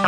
Boy,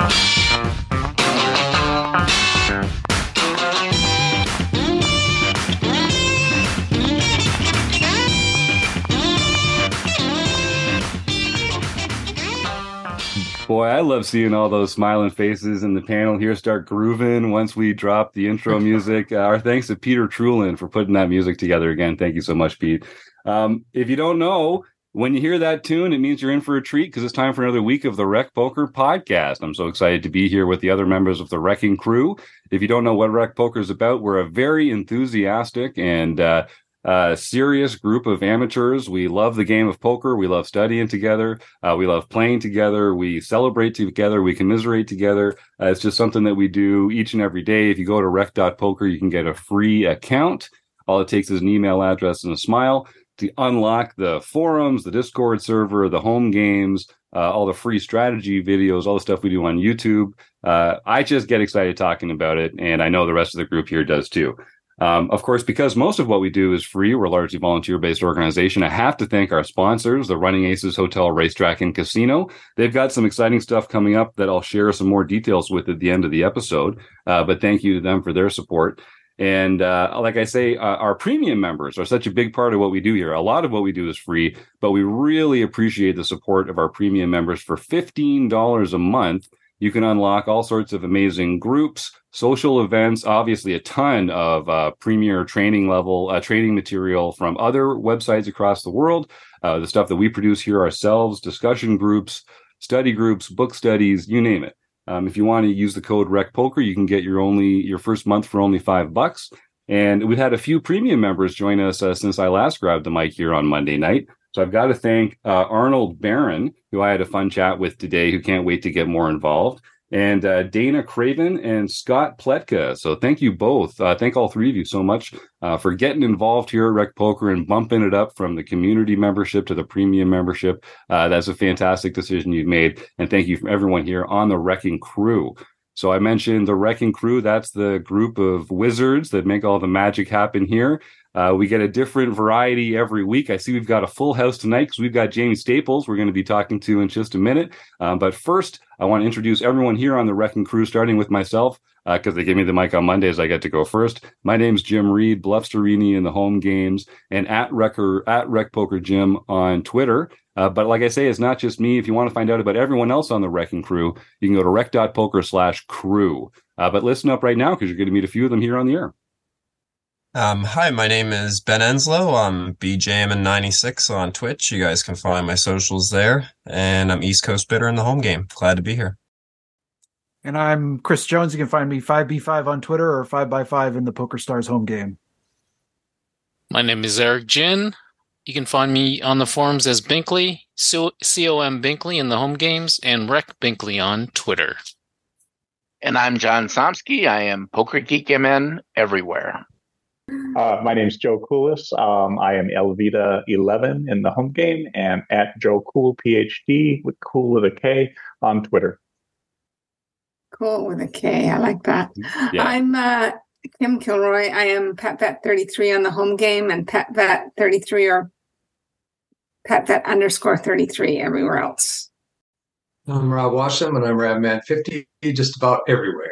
I love seeing all those smiling faces in the panel here start grooving once we drop the intro music. Uh, our thanks to Peter Trulin for putting that music together again. Thank you so much, Pete. Um, if you don't know, when you hear that tune, it means you're in for a treat because it's time for another week of the Rec Poker podcast. I'm so excited to be here with the other members of the Wrecking Crew. If you don't know what Rec Poker is about, we're a very enthusiastic and uh, uh, serious group of amateurs. We love the game of poker. We love studying together. Uh, we love playing together. We celebrate together. We commiserate together. Uh, it's just something that we do each and every day. If you go to rec.poker, you can get a free account. All it takes is an email address and a smile to unlock the forums, the Discord server, the home games, uh, all the free strategy videos, all the stuff we do on YouTube. Uh, I just get excited talking about it, and I know the rest of the group here does too. Um, of course, because most of what we do is free, we're a largely volunteer based organization. I have to thank our sponsors, the Running Aces Hotel, Racetrack, and Casino. They've got some exciting stuff coming up that I'll share some more details with at the end of the episode. Uh, but thank you to them for their support. And uh, like I say, uh, our premium members are such a big part of what we do here. A lot of what we do is free, but we really appreciate the support of our premium members for $15 a month you can unlock all sorts of amazing groups, social events, obviously a ton of uh, premier training level uh, training material from other websites across the world, uh, the stuff that we produce here ourselves, discussion groups, study groups, book studies, you name it. Um, if you want to use the code Rec Poker, you can get your only your first month for only five bucks. And we've had a few premium members join us uh, since I last grabbed the mic here on Monday night. So I've got to thank uh, Arnold Barron, who I had a fun chat with today, who can't wait to get more involved, and uh, Dana Craven and Scott Pletka. So thank you both. Uh, thank all three of you so much uh, for getting involved here at Rec Poker and bumping it up from the community membership to the premium membership. Uh, that's a fantastic decision you've made. And thank you from everyone here on the Wrecking Crew. So I mentioned the Wrecking Crew. That's the group of wizards that make all the magic happen here. Uh, we get a different variety every week. I see we've got a full house tonight because we've got Jamie Staples we're going to be talking to in just a minute. Um, but first, I want to introduce everyone here on the Wrecking Crew, starting with myself because uh, they gave me the mic on Mondays. I get to go first. My name's Jim Reed, Bluffsterini in the home games, and at Wrecker at Rec Poker Jim on Twitter. Uh, but like I say, it's not just me. If you want to find out about everyone else on the Wrecking Crew, you can go to rec.poker slash crew. Uh, but listen up right now because you're going to meet a few of them here on the air. Um, hi, my name is Ben Enslow. I'm BJamin96 on Twitch. You guys can find my socials there. And I'm East Coast Bitter in the home game. Glad to be here. And I'm Chris Jones. You can find me 5B5 on Twitter or 5x5 in the Poker Stars home game. My name is Eric Jin. You can find me on the forums as Binkley, C O M Binkley in the home games, and Rec Binkley on Twitter. And I'm John Somsky. I am Poker Geek MN everywhere. Uh, my name is Joe Coolis. Um, I am Elvita11 in the home game and at Joe Cool PhD with Cool with a K on Twitter. Cool with a K. I like that. Yeah. I'm uh, Kim Kilroy. I am PetVet33 on the home game and PetVet33 or PetVet underscore 33 everywhere else. I'm Rob Washam and I'm RabMan50 just about everywhere.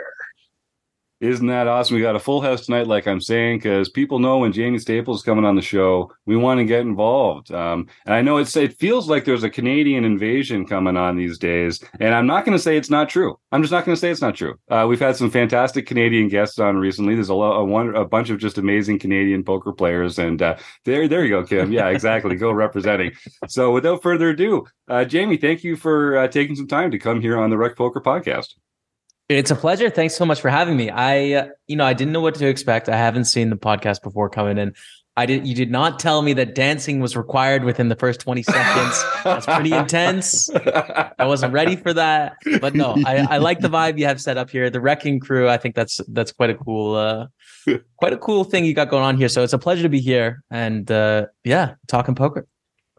Isn't that awesome? We got a full house tonight, like I'm saying, because people know when Jamie Staples is coming on the show, we want to get involved. Um, and I know it's it feels like there's a Canadian invasion coming on these days, and I'm not going to say it's not true. I'm just not going to say it's not true. Uh, we've had some fantastic Canadian guests on recently. There's a, a, one, a bunch of just amazing Canadian poker players, and uh, there, there you go, Kim. Yeah, exactly. go representing. So, without further ado, uh, Jamie, thank you for uh, taking some time to come here on the Rec Poker Podcast. It's a pleasure. Thanks so much for having me. I, uh, you know, I didn't know what to expect. I haven't seen the podcast before coming in. I did. You did not tell me that dancing was required within the first twenty seconds. That's pretty intense. I wasn't ready for that, but no, I, I like the vibe you have set up here. The wrecking crew. I think that's that's quite a cool, uh, quite a cool thing you got going on here. So it's a pleasure to be here and uh, yeah, talking poker.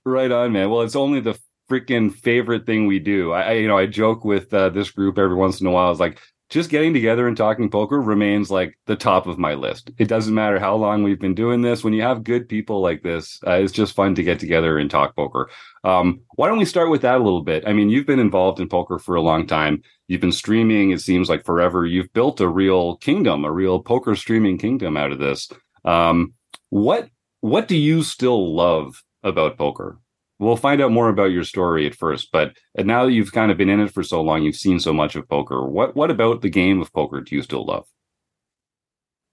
Right on, man. Well, it's only the freaking favorite thing we do. I, you know, I joke with uh, this group every once in a while. It's like just getting together and talking poker remains like the top of my list. It doesn't matter how long we've been doing this. When you have good people like this, uh, it's just fun to get together and talk poker. Um, why don't we start with that a little bit? I mean, you've been involved in poker for a long time. You've been streaming, it seems like forever. You've built a real kingdom, a real poker streaming kingdom out of this. Um, what what do you still love about poker? We'll find out more about your story at first, but now that you've kind of been in it for so long, you've seen so much of poker. What what about the game of poker do you still love?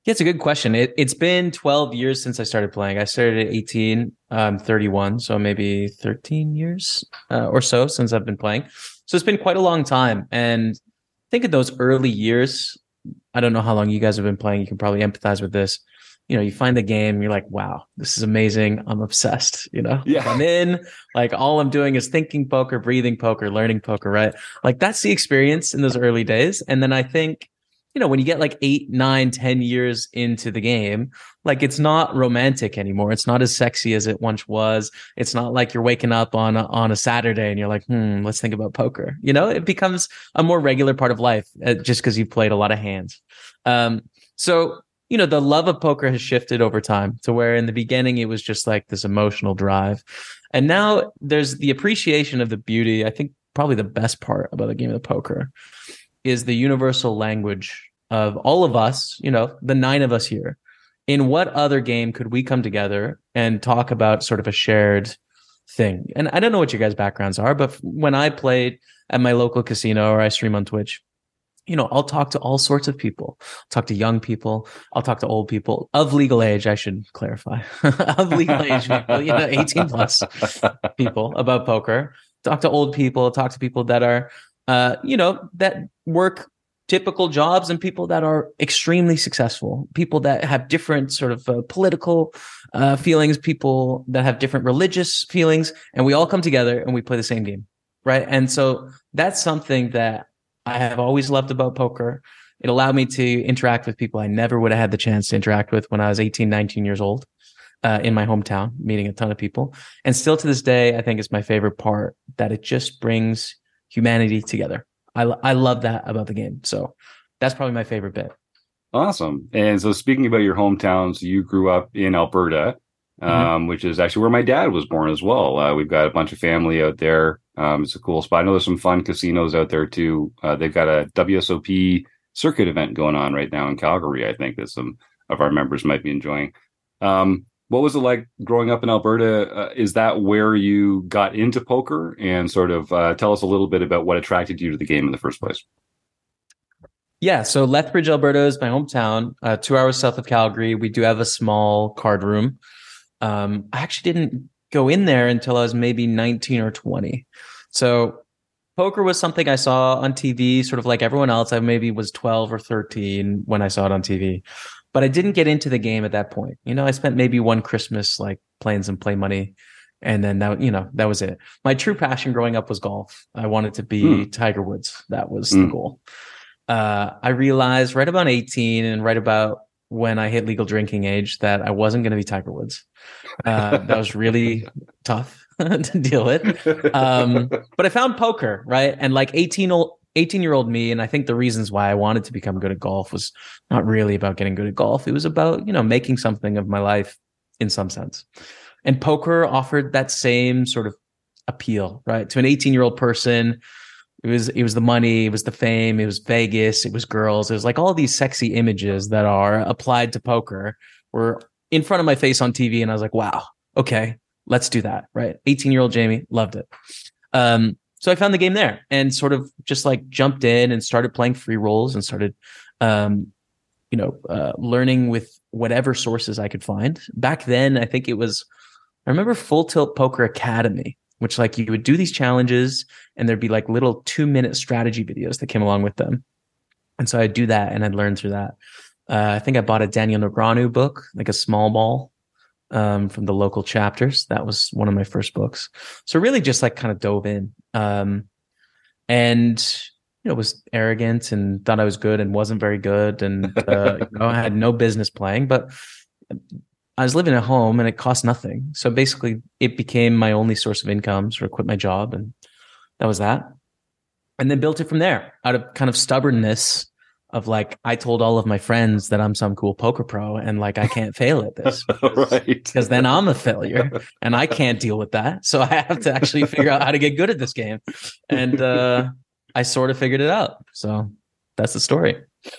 Yeah, it's a good question. It, has been 12 years since I started playing. I started at 18, um, 31, so maybe 13 years uh, or so since I've been playing. So it's been quite a long time. And I think in those early years, I don't know how long you guys have been playing. You can probably empathize with this. You know, you find the game, you're like, wow, this is amazing. I'm obsessed. You know, yeah. I'm in. Like, all I'm doing is thinking poker, breathing poker, learning poker, right? Like, that's the experience in those early days. And then I think you know, when you get like eight, nine, ten years into the game, like it's not romantic anymore. It's not as sexy as it once was. It's not like you're waking up on a, on a Saturday and you're like, hmm, let's think about poker. You know, it becomes a more regular part of life uh, just because you've played a lot of hands. Um, so you know, the love of poker has shifted over time to where in the beginning it was just like this emotional drive. And now there's the appreciation of the beauty. I think probably the best part about the game of poker is the universal language of all of us, you know, the nine of us here, in what other game could we come together and talk about sort of a shared thing? And I don't know what your guys' backgrounds are, but when I played at my local casino or I stream on Twitch, you know, I'll talk to all sorts of people. I'll talk to young people. I'll talk to old people of legal age. I should clarify of legal age people, you know, 18 plus people about poker. Talk to old people, talk to people that are, uh, you know, that work typical jobs and people that are extremely successful, people that have different sort of uh, political uh, feelings, people that have different religious feelings, and we all come together and we play the same game, right? And so that's something that I have always loved about poker. It allowed me to interact with people I never would have had the chance to interact with when I was 18, 19 years old. Uh, in my hometown, meeting a ton of people. And still to this day, I think it's my favorite part that it just brings humanity together. I I love that about the game. So that's probably my favorite bit. Awesome. And so speaking about your hometowns, you grew up in Alberta, mm-hmm. um, which is actually where my dad was born as well. Uh, we've got a bunch of family out there. Um, it's a cool spot. I know there's some fun casinos out there too. Uh, they've got a WSOP circuit event going on right now in Calgary. I think that some of our members might be enjoying. Um, what was it like growing up in Alberta? Uh, is that where you got into poker? And sort of uh, tell us a little bit about what attracted you to the game in the first place. Yeah, so Lethbridge, Alberta is my hometown, uh, two hours south of Calgary. We do have a small card room. Um, I actually didn't go in there until I was maybe 19 or 20. So poker was something I saw on TV, sort of like everyone else. I maybe was 12 or 13 when I saw it on TV but I didn't get into the game at that point. You know, I spent maybe one Christmas like playing some play money. And then that, you know, that was it. My true passion growing up was golf. I wanted to be mm. Tiger Woods. That was mm. the goal. Uh, I realized right about 18 and right about when I hit legal drinking age that I wasn't going to be Tiger Woods. Uh, that was really tough to deal with. Um, but I found poker, right? And like 18, old, 18 year old me and i think the reasons why i wanted to become good at golf was not really about getting good at golf it was about you know making something of my life in some sense and poker offered that same sort of appeal right to an 18 year old person it was it was the money it was the fame it was vegas it was girls. It was like all these sexy images that are applied to poker were in front of my face on tv and i was like wow okay let's do that right? 18 year old jamie loved it. Um so I found the game there and sort of just like jumped in and started playing free rolls and started, um, you know, uh, learning with whatever sources I could find. Back then, I think it was, I remember Full Tilt Poker Academy, which like you would do these challenges and there'd be like little two minute strategy videos that came along with them. And so I'd do that and I'd learn through that. Uh, I think I bought a Daniel Negreanu book, like a small ball um, from the local chapters. That was one of my first books. So really just like kind of dove in. Um, and you know, was arrogant and thought I was good and wasn't very good. And uh, you know, I had no business playing, but I was living at home and it cost nothing. So basically it became my only source of income. So I quit my job and that was that. And then built it from there out of kind of stubbornness of like I told all of my friends that I'm some cool poker pro and like I can't fail at this because, right because then I'm a failure and I can't deal with that so I have to actually figure out how to get good at this game and uh I sort of figured it out. So that's the story.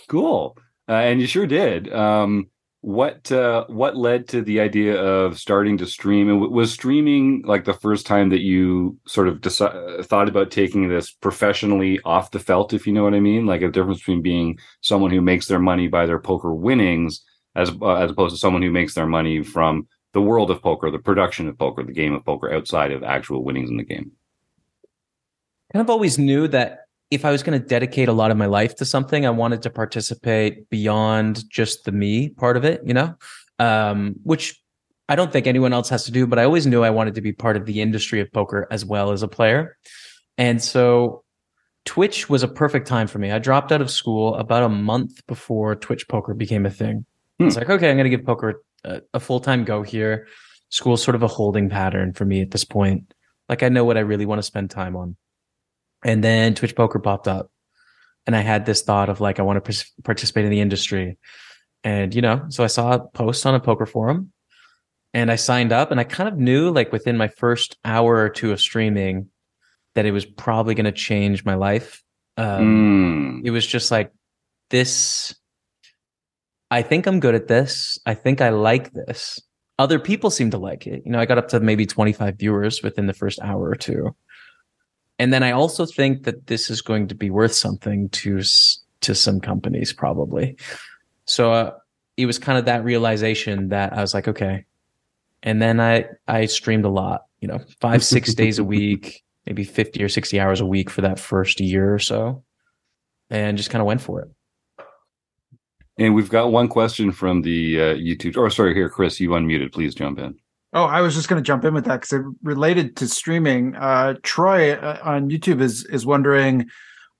Cool. Uh, and you sure did. Um, what uh, what led to the idea of starting to stream? And was streaming like the first time that you sort of deci- thought about taking this professionally off the felt, if you know what I mean? Like a difference between being someone who makes their money by their poker winnings, as uh, as opposed to someone who makes their money from the world of poker, the production of poker, the game of poker, outside of actual winnings in the game. Kind of always knew that if I was going to dedicate a lot of my life to something, I wanted to participate beyond just the me part of it, you know, um, which I don't think anyone else has to do, but I always knew I wanted to be part of the industry of poker as well as a player. And so Twitch was a perfect time for me. I dropped out of school about a month before Twitch poker became a thing. Hmm. I was like, okay, I'm going to give poker a, a full time go here. School's sort of a holding pattern for me at this point. Like I know what I really want to spend time on. And then Twitch Poker popped up. And I had this thought of like, I want to participate in the industry. And, you know, so I saw a post on a poker forum and I signed up and I kind of knew like within my first hour or two of streaming that it was probably going to change my life. Um, mm. It was just like, this, I think I'm good at this. I think I like this. Other people seem to like it. You know, I got up to maybe 25 viewers within the first hour or two and then I also think that this is going to be worth something to to some companies probably. So uh, it was kind of that realization that I was like, okay. And then I I streamed a lot, you know, five six days a week, maybe fifty or sixty hours a week for that first year or so, and just kind of went for it. And we've got one question from the uh, YouTube. Or sorry, here, Chris, you unmuted. Please jump in. Oh, I was just going to jump in with that because it related to streaming. Uh, Troy uh, on YouTube is is wondering,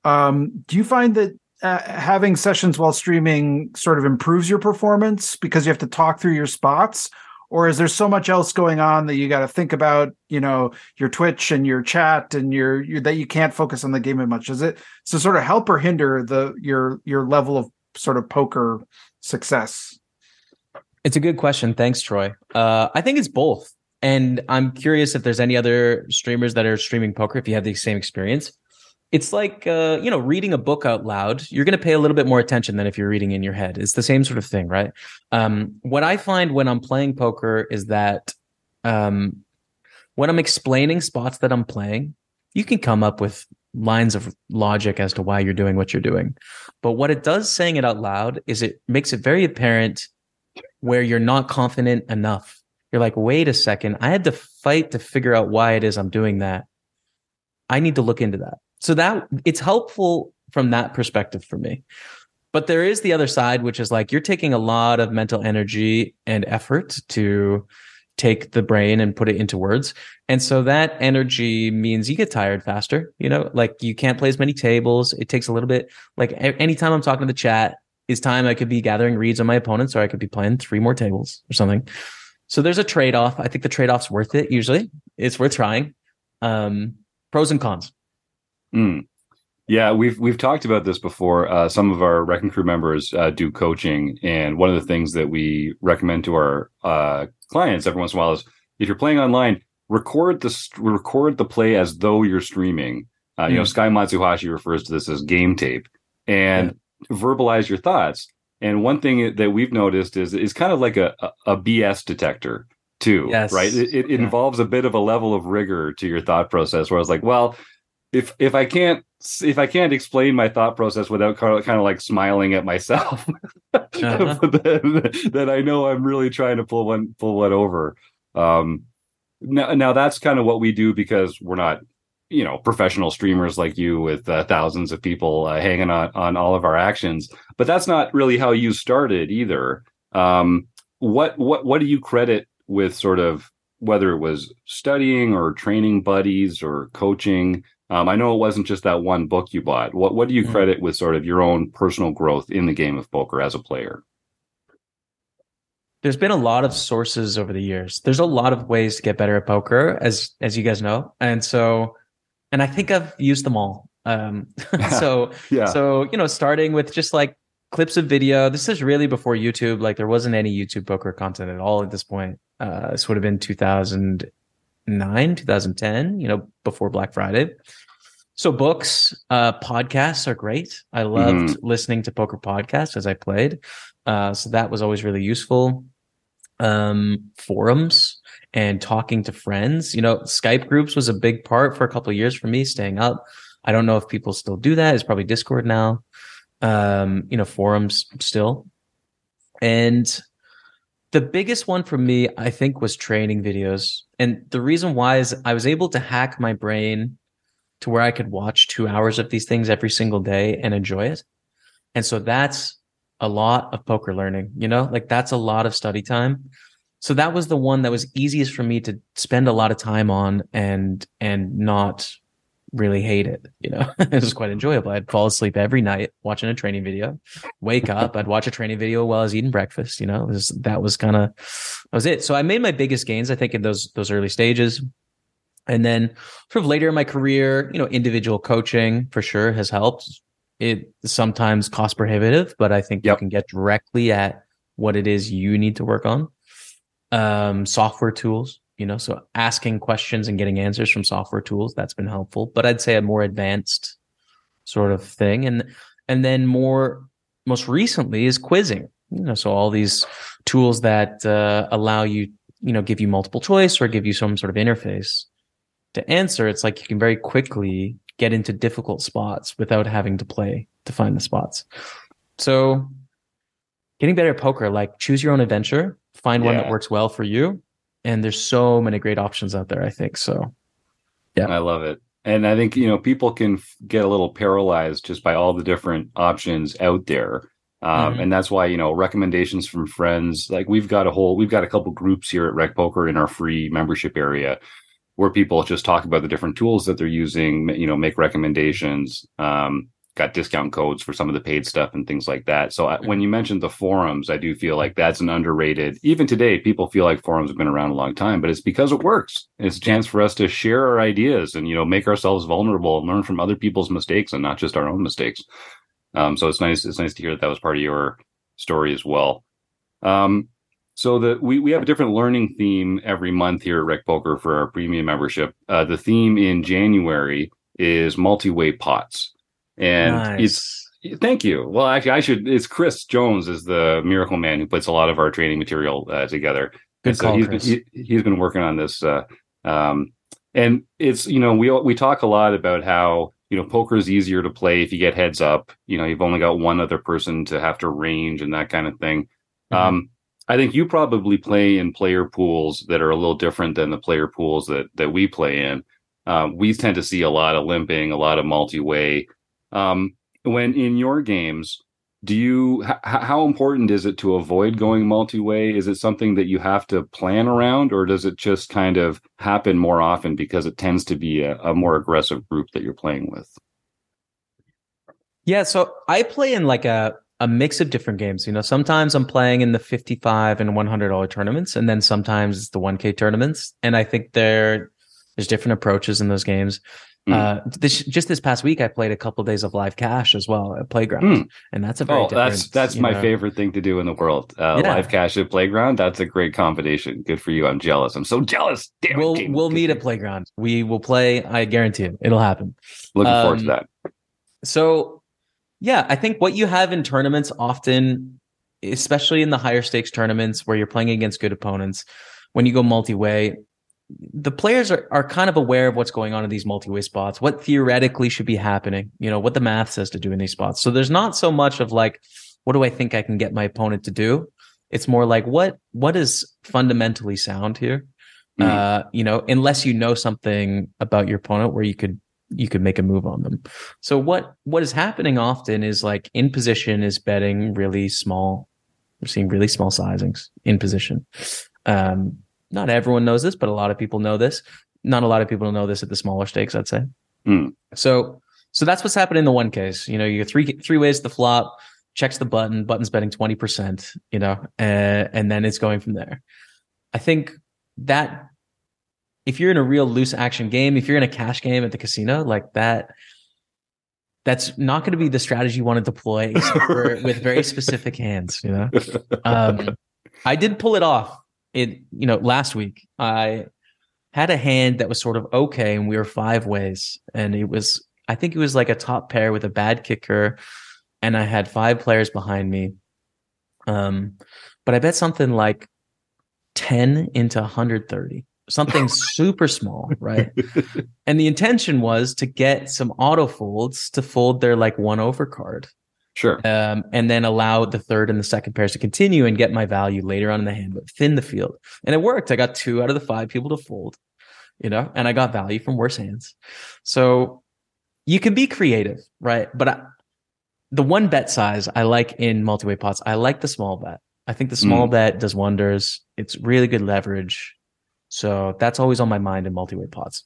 um, do you find that uh, having sessions while streaming sort of improves your performance because you have to talk through your spots, or is there so much else going on that you got to think about, you know, your Twitch and your chat and your, your that you can't focus on the game as much? Does it to sort of help or hinder the your your level of sort of poker success? It's a good question. Thanks, Troy. Uh, I think it's both. And I'm curious if there's any other streamers that are streaming poker, if you have the same experience. It's like, uh, you know, reading a book out loud. You're going to pay a little bit more attention than if you're reading in your head. It's the same sort of thing, right? Um, what I find when I'm playing poker is that um, when I'm explaining spots that I'm playing, you can come up with lines of logic as to why you're doing what you're doing. But what it does saying it out loud is it makes it very apparent where you're not confident enough. You're like, wait a second, I had to fight to figure out why it is I'm doing that. I need to look into that. So that it's helpful from that perspective for me. But there is the other side, which is like you're taking a lot of mental energy and effort to take the brain and put it into words. And so that energy means you get tired faster. You know, like you can't play as many tables. It takes a little bit, like anytime I'm talking to the chat, is time I could be gathering reads on my opponents or I could be playing three more tables or something. So there's a trade off. I think the trade off's worth it. Usually it's worth trying. Um, pros and cons. Mm. Yeah, we've we've talked about this before. Uh, some of our wrecking crew members uh, do coaching, and one of the things that we recommend to our uh, clients every once in a while is if you're playing online, record the record the play as though you're streaming. Mm. You know, hmm. Sky Matsuhashi refers to this as game tape, and verbalize your thoughts. And one thing that we've noticed is is kind of like a, a, BS detector too, yes. right? It, it, yeah. involves a bit of a level of rigor to your thought process. Where I was like, well, if if I can't if I can't explain my thought process without kind of, kind of like smiling at myself, uh-huh. then, then I know I'm really trying to pull one pull one over. Um, now, now that's kind of what we do because we're not you know professional streamers like you with uh, thousands of people uh, hanging on on all of our actions. But that's not really how you started either. Um, what what what do you credit with sort of whether it was studying or training buddies or coaching? Um, i know it wasn't just that one book you bought. What what do you mm-hmm. credit with sort of your own personal growth in the game of poker as a player? There's been a lot of sources over the years. There's a lot of ways to get better at poker, as as you guys know, and so and I think I've used them all. Um, so yeah. so you know, starting with just like clips of video. This is really before YouTube. Like there wasn't any YouTube poker content at all at this point. Uh, this would have been 2009, 2010. You know, before Black Friday. So books, uh, podcasts are great. I loved mm-hmm. listening to poker podcasts as I played. Uh, so that was always really useful. Um, forums and talking to friends. You know, Skype groups was a big part for a couple years for me, staying up. I don't know if people still do that. It's probably Discord now. Um, you know, forums still. And the biggest one for me, I think, was training videos. And the reason why is I was able to hack my brain to where I could watch two hours of these things every single day and enjoy it. And so that's a lot of poker learning, you know, like that's a lot of study time. So that was the one that was easiest for me to spend a lot of time on and, and not really hate it. You know, it was quite enjoyable. I'd fall asleep every night watching a training video, wake up, I'd watch a training video while I was eating breakfast. You know, was, that was kind of, that was it. So I made my biggest gains, I think, in those, those early stages. And then sort of later in my career, you know, individual coaching for sure has helped. It sometimes cost prohibitive, but I think yep. you can get directly at what it is you need to work on. Um, software tools, you know, so asking questions and getting answers from software tools, that's been helpful. But I'd say a more advanced sort of thing. And and then more most recently is quizzing. You know, so all these tools that uh, allow you, you know, give you multiple choice or give you some sort of interface to answer, it's like you can very quickly get into difficult spots without having to play to find the spots. So getting better at poker, like choose your own adventure, find yeah. one that works well for you. And there's so many great options out there, I think. So yeah. I love it. And I think, you know, people can get a little paralyzed just by all the different options out there. Um, mm-hmm. and that's why, you know, recommendations from friends, like we've got a whole, we've got a couple groups here at Rec Poker in our free membership area where people just talk about the different tools that they're using, you know, make recommendations, um, got discount codes for some of the paid stuff and things like that. So I, when you mentioned the forums, I do feel like that's an underrated. Even today, people feel like forums have been around a long time, but it's because it works. It's a chance for us to share our ideas and you know make ourselves vulnerable and learn from other people's mistakes and not just our own mistakes. Um, so it's nice. It's nice to hear that that was part of your story as well. Um, so the we, we have a different learning theme every month here at Rec Poker for our premium membership. Uh, the theme in January is multi-way pots, and nice. it's thank you. Well, actually, I should. It's Chris Jones is the miracle man who puts a lot of our training material uh, together. Good so call, he's Chris. Been, he, has been working on this, uh, um, and it's you know we we talk a lot about how you know poker is easier to play if you get heads up. You know you've only got one other person to have to range and that kind of thing. Mm-hmm. Um, I think you probably play in player pools that are a little different than the player pools that that we play in. Uh, we tend to see a lot of limping, a lot of multi-way. Um, when in your games, do you h- how important is it to avoid going multi-way? Is it something that you have to plan around, or does it just kind of happen more often because it tends to be a, a more aggressive group that you're playing with? Yeah, so I play in like a a mix of different games. You know, sometimes I'm playing in the 55 and $100 tournaments, and then sometimes it's the 1K tournaments. And I think there, there's different approaches in those games. Mm. Uh, this, just this past week, I played a couple of days of live cash as well at Playground, mm. and that's a very oh, that's that's my know. favorite thing to do in the world. Uh, yeah. Live cash at Playground, that's a great combination. Good for you. I'm jealous. I'm so jealous. Damn we'll it, we'll meet at Playground. We will play. I guarantee it. It'll happen. Looking um, forward to um, that. So yeah, I think what you have in tournaments often, especially in the higher stakes tournaments where you're playing against good opponents, when you go multi way, the players are, are kind of aware of what's going on in these multi-way spots, what theoretically should be happening, you know, what the math says to do in these spots. So there's not so much of like, what do I think I can get my opponent to do? It's more like what what is fundamentally sound here? Mm-hmm. Uh, you know, unless you know something about your opponent where you could you could make a move on them. So what what is happening often is like in position is betting really small. We're seeing really small sizings in position. Um, not everyone knows this, but a lot of people know this. Not a lot of people know this at the smaller stakes, I'd say. Mm. So so that's what's happening in the one case. You know, you get three three ways to the flop, checks the button, button's betting 20%, you know, uh, and then it's going from there. I think that if you're in a real loose action game, if you're in a cash game at the casino, like that, that's not going to be the strategy you want to deploy for, with very specific hands. You know, um, I did pull it off. It you know last week I had a hand that was sort of okay, and we were five ways, and it was I think it was like a top pair with a bad kicker, and I had five players behind me. Um, but I bet something like 10 into 130, something super small, right? and the intention was to get some auto folds to fold their like one over card. Sure. Um, and then allow the third and the second pairs to continue and get my value later on in the hand, but thin the field. And it worked. I got two out of the five people to fold, you know, and I got value from worse hands. So you can be creative, right? But I, the one bet size I like in multi-way pots, I like the small bet. I think the small mm. bet does wonders. It's really good leverage. So that's always on my mind in multi-way pots.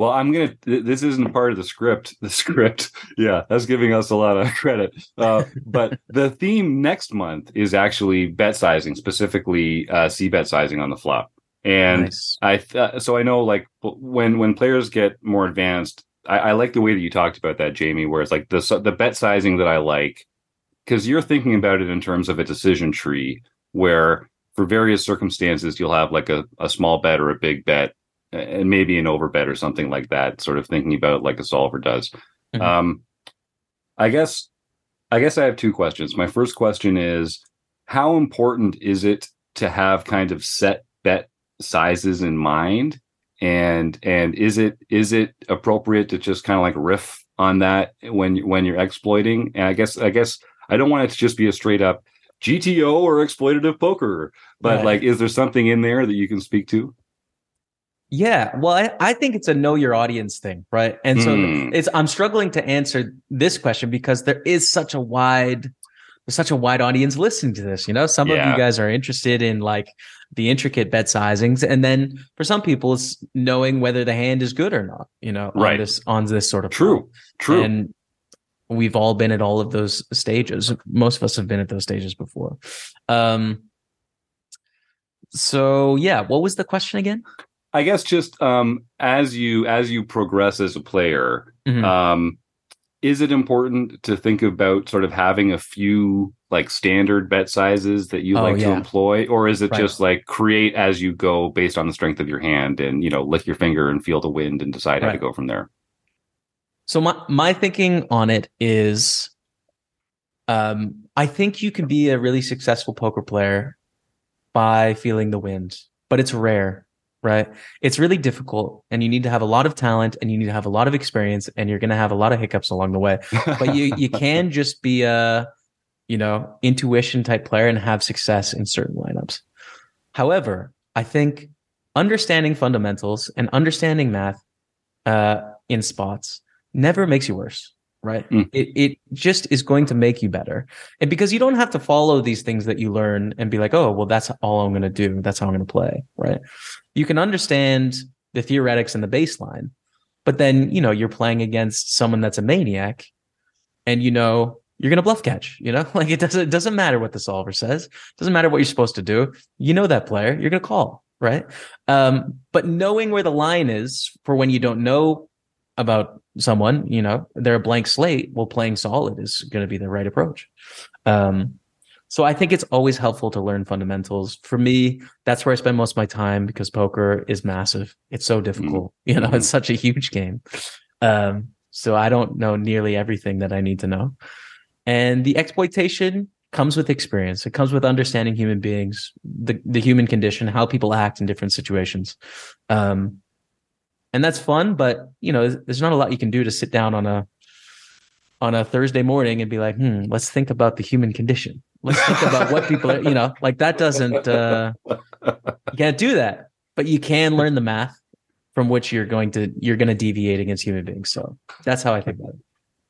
Well, I'm gonna. This isn't part of the script. The script, yeah, that's giving us a lot of credit. Uh, but the theme next month is actually bet sizing, specifically uh, c bet sizing on the flop. And nice. I, th- so I know like when when players get more advanced, I, I like the way that you talked about that, Jamie. Where it's like the the bet sizing that I like because you're thinking about it in terms of a decision tree where for various circumstances you'll have like a, a small bet or a big bet and maybe an overbet or something like that, sort of thinking about it like a solver does. Mm-hmm. Um, I guess I guess I have two questions. My first question is how important is it to have kind of set bet sizes in mind? And and is it is it appropriate to just kind of like riff on that when when you're exploiting? And I guess I guess I don't want it to just be a straight up GTO or exploitative poker, but right. like is there something in there that you can speak to? Yeah, well, I, I, think it's a know your audience thing, right? And so mm. it's I'm struggling to answer this question because there is such a wide there's such a wide audience listening to this. You know, some yeah. of you guys are interested in like the intricate bet sizings, and then for some people, it's knowing whether the hand is good or not. You know, right. on this on this sort of true, true. And we've all been at all of those stages. Most of us have been at those stages before. Um. So yeah, what was the question again? I guess just um, as you as you progress as a player, mm-hmm. um, is it important to think about sort of having a few like standard bet sizes that you oh, like yeah. to employ, or is it right. just like create as you go based on the strength of your hand and you know lick your finger and feel the wind and decide right. how to go from there? So my my thinking on it is, um, I think you can be a really successful poker player by feeling the wind, but it's rare right? It's really difficult and you need to have a lot of talent and you need to have a lot of experience and you're going to have a lot of hiccups along the way. But you you can just be a you know, intuition type player and have success in certain lineups. However, I think understanding fundamentals and understanding math uh in spots never makes you worse right? Mm. It it just is going to make you better. And because you don't have to follow these things that you learn and be like, "Oh, well that's all I'm going to do. That's how I'm going to play," right? You can understand the theoretics and the baseline. But then, you know, you're playing against someone that's a maniac and you know you're going to bluff catch, you know? Like it doesn't it doesn't matter what the solver says. It doesn't matter what you're supposed to do. You know that player, you're going to call, right? Um, but knowing where the line is for when you don't know about someone, you know, they're a blank slate. Well, playing solid is going to be the right approach. Um, so I think it's always helpful to learn fundamentals. For me, that's where I spend most of my time because poker is massive. It's so difficult. Mm-hmm. You know, it's such a huge game. Um, so I don't know nearly everything that I need to know. And the exploitation comes with experience. It comes with understanding human beings, the, the human condition, how people act in different situations. Um, and that's fun. But you know, there's not a lot you can do to sit down on a on a Thursday morning and be like, hmm, let's think about the human condition. Let's think about what people are, you know, like that doesn't uh you can't do that. But you can learn the math from which you're going to you're going to deviate against human beings. So that's how I think about it.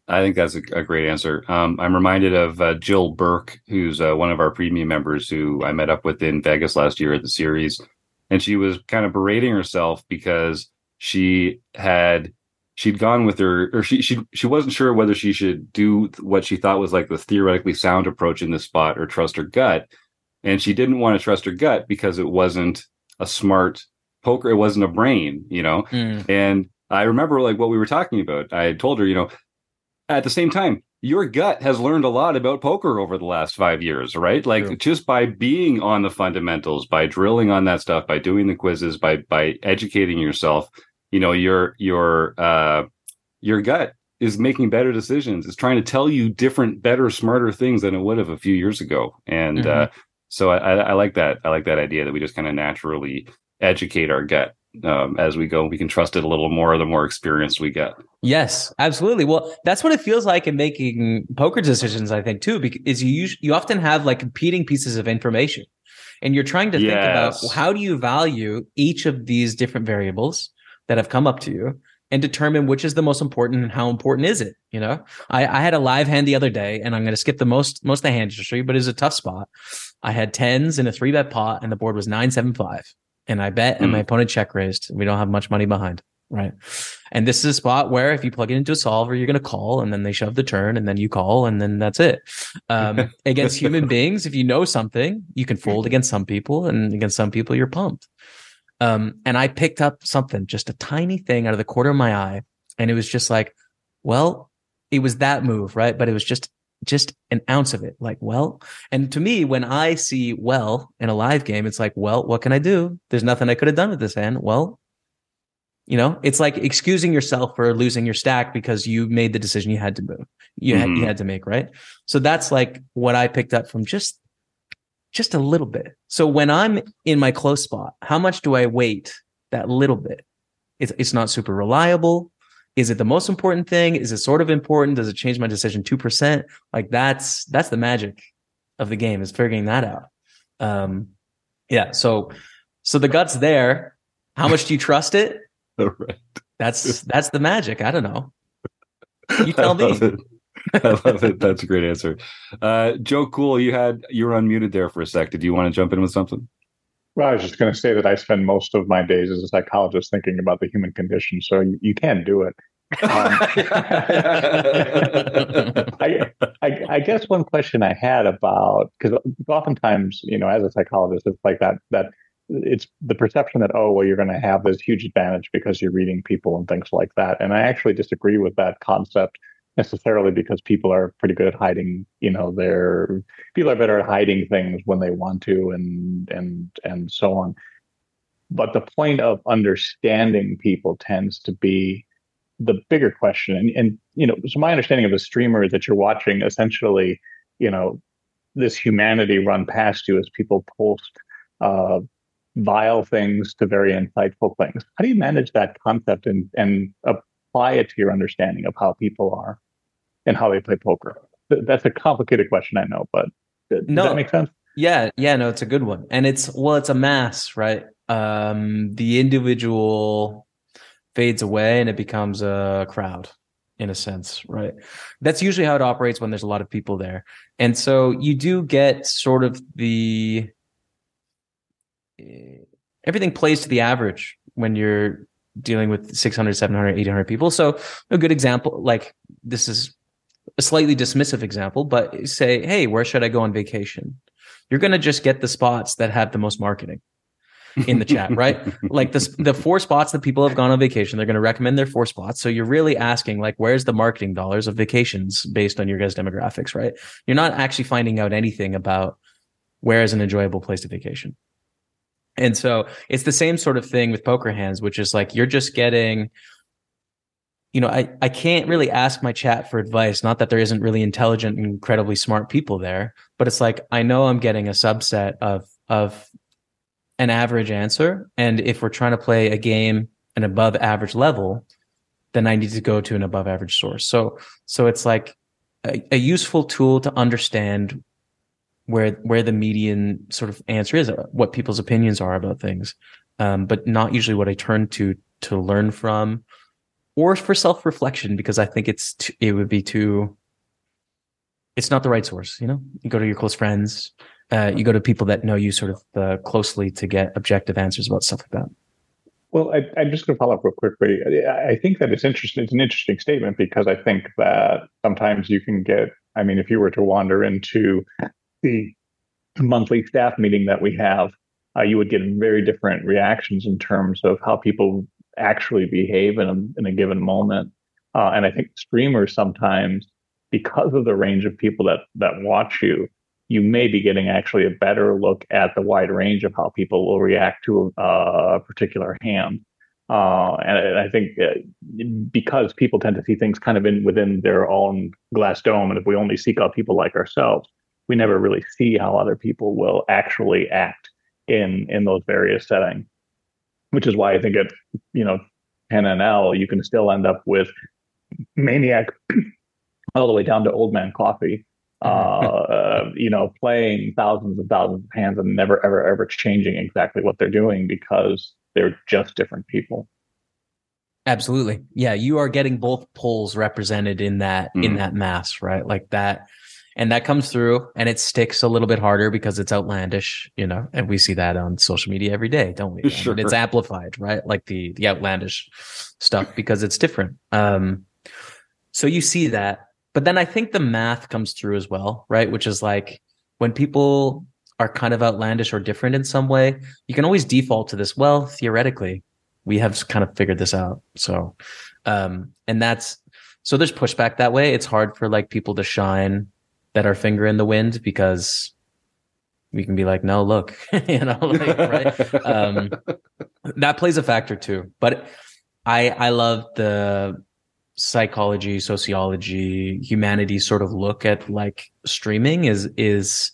I think that's a, a great answer. Um, I'm reminded of uh, Jill Burke, who's uh, one of our premium members who I met up with in Vegas last year at the series. And she was kind of berating herself because she had she'd gone with her or she she she wasn't sure whether she should do what she thought was like the theoretically sound approach in this spot or trust her gut and she didn't want to trust her gut because it wasn't a smart poker it wasn't a brain you know mm. and i remember like what we were talking about i told her you know at the same time your gut has learned a lot about poker over the last five years, right? Like True. just by being on the fundamentals, by drilling on that stuff, by doing the quizzes, by by educating yourself, you know your your uh your gut is making better decisions. It's trying to tell you different, better, smarter things than it would have a few years ago. And mm-hmm. uh, so I, I, I, like that. I like that idea that we just kind of naturally educate our gut um, as we go. We can trust it a little more the more experience we get. Yes, absolutely. Well, that's what it feels like in making poker decisions. I think too, because you you often have like competing pieces of information, and you're trying to yes. think about how do you value each of these different variables that have come up to you and determine which is the most important and how important is it. You know, I, I had a live hand the other day, and I'm going to skip the most most of the hand history, but it's a tough spot. I had tens in a three bet pot, and the board was nine seven five and I bet, mm. and my hmm. opponent check raised. We don't have much money behind, right? And this is a spot where if you plug it into a solver, you're going to call, and then they shove the turn, and then you call, and then that's it. Um, against human beings, if you know something, you can fold against some people, and against some people, you're pumped. Um, and I picked up something, just a tiny thing out of the corner of my eye, and it was just like, well, it was that move, right? But it was just just an ounce of it. Like, well, and to me, when I see well in a live game, it's like, well, what can I do? There's nothing I could have done with this hand. Well, you know, it's like excusing yourself for losing your stack because you made the decision you had to move. You mm-hmm. had you had to make, right? So that's like what I picked up from just just a little bit. So when I'm in my close spot, how much do I wait that little bit? It's it's not super reliable. Is it the most important thing? Is it sort of important? Does it change my decision 2%? Like that's, that's the magic of the game is figuring that out. Um, yeah. So, so the gut's there. How much do you trust it? right. That's, that's the magic. I don't know. You tell me. I love it. That's a great answer. Uh, Joe Cool, you had you were unmuted there for a sec. Did you want to jump in with something? Well, I was just going to say that I spend most of my days as a psychologist thinking about the human condition, so you, you can do it. Um, I, I, I, guess one question I had about because oftentimes, you know, as a psychologist, it's like that that it's the perception that oh well you're going to have this huge advantage because you're reading people and things like that, and I actually disagree with that concept necessarily because people are pretty good at hiding you know their people are better at hiding things when they want to and and and so on. But the point of understanding people tends to be the bigger question. And, and you know so my understanding of a streamer is that you're watching essentially you know this humanity run past you as people post uh, vile things to very insightful things. How do you manage that concept and and apply it to your understanding of how people are and how they play poker that's a complicated question i know but does no, that make sense yeah yeah no it's a good one and it's well it's a mass right um the individual fades away and it becomes a crowd in a sense, right? That's usually how it operates when there's a lot of people there. And so you do get sort of the everything plays to the average when you're dealing with 600, 700, 800 people. So a good example, like this is a slightly dismissive example, but say, hey, where should I go on vacation? You're going to just get the spots that have the most marketing in the chat, right? like the the four spots that people have gone on vacation, they're going to recommend their four spots. So you're really asking like, where's the marketing dollars of vacations based on your guys' demographics, right? You're not actually finding out anything about where is an enjoyable place to vacation. And so it's the same sort of thing with poker hands, which is like you're just getting, you know, I, I can't really ask my chat for advice. Not that there isn't really intelligent, and incredibly smart people there, but it's like I know I'm getting a subset of of an average answer. And if we're trying to play a game an above average level, then I need to go to an above average source. So, so it's like a, a useful tool to understand where, where the median sort of answer is, what people's opinions are about things. Um, but not usually what I turn to to learn from or for self reflection, because I think it's, it would be too, it's not the right source. You know, you go to your close friends, uh, you go to people that know you sort of uh, closely to get objective answers about stuff like that. Well, I, am just going to follow up real quickly. I think that it's interesting. It's an interesting statement because I think that sometimes you can get. I mean, if you were to wander into the monthly staff meeting that we have, uh, you would get very different reactions in terms of how people actually behave in a, in a given moment. Uh, and I think streamers sometimes, because of the range of people that that watch you, you may be getting actually a better look at the wide range of how people will react to a, a particular hand. Uh, and I think uh, because people tend to see things kind of in within their own glass dome, and if we only seek out people like ourselves, we never really see how other people will actually act in in those various settings. Which is why I think at you know 10NL you can still end up with maniac all the way down to old man coffee uh, uh, you know, playing thousands and thousands of hands and never, ever, ever changing exactly what they're doing because they're just different people. Absolutely. Yeah, you are getting both poles represented in that mm. in that mass, right? Like that and that comes through and it sticks a little bit harder because it's outlandish, you know, and we see that on social media every day, don't we? Sure. it's amplified, right? Like the the outlandish stuff because it's different. Um so you see that but then I think the math comes through as well, right? Which is like when people are kind of outlandish or different in some way, you can always default to this. Well, theoretically, we have kind of figured this out. So, um, and that's so there's pushback that way. It's hard for like people to shine that are finger in the wind because we can be like, no, look, you know, like, right? Um, that plays a factor too. But I I love the psychology, sociology, humanities sort of look at like streaming is is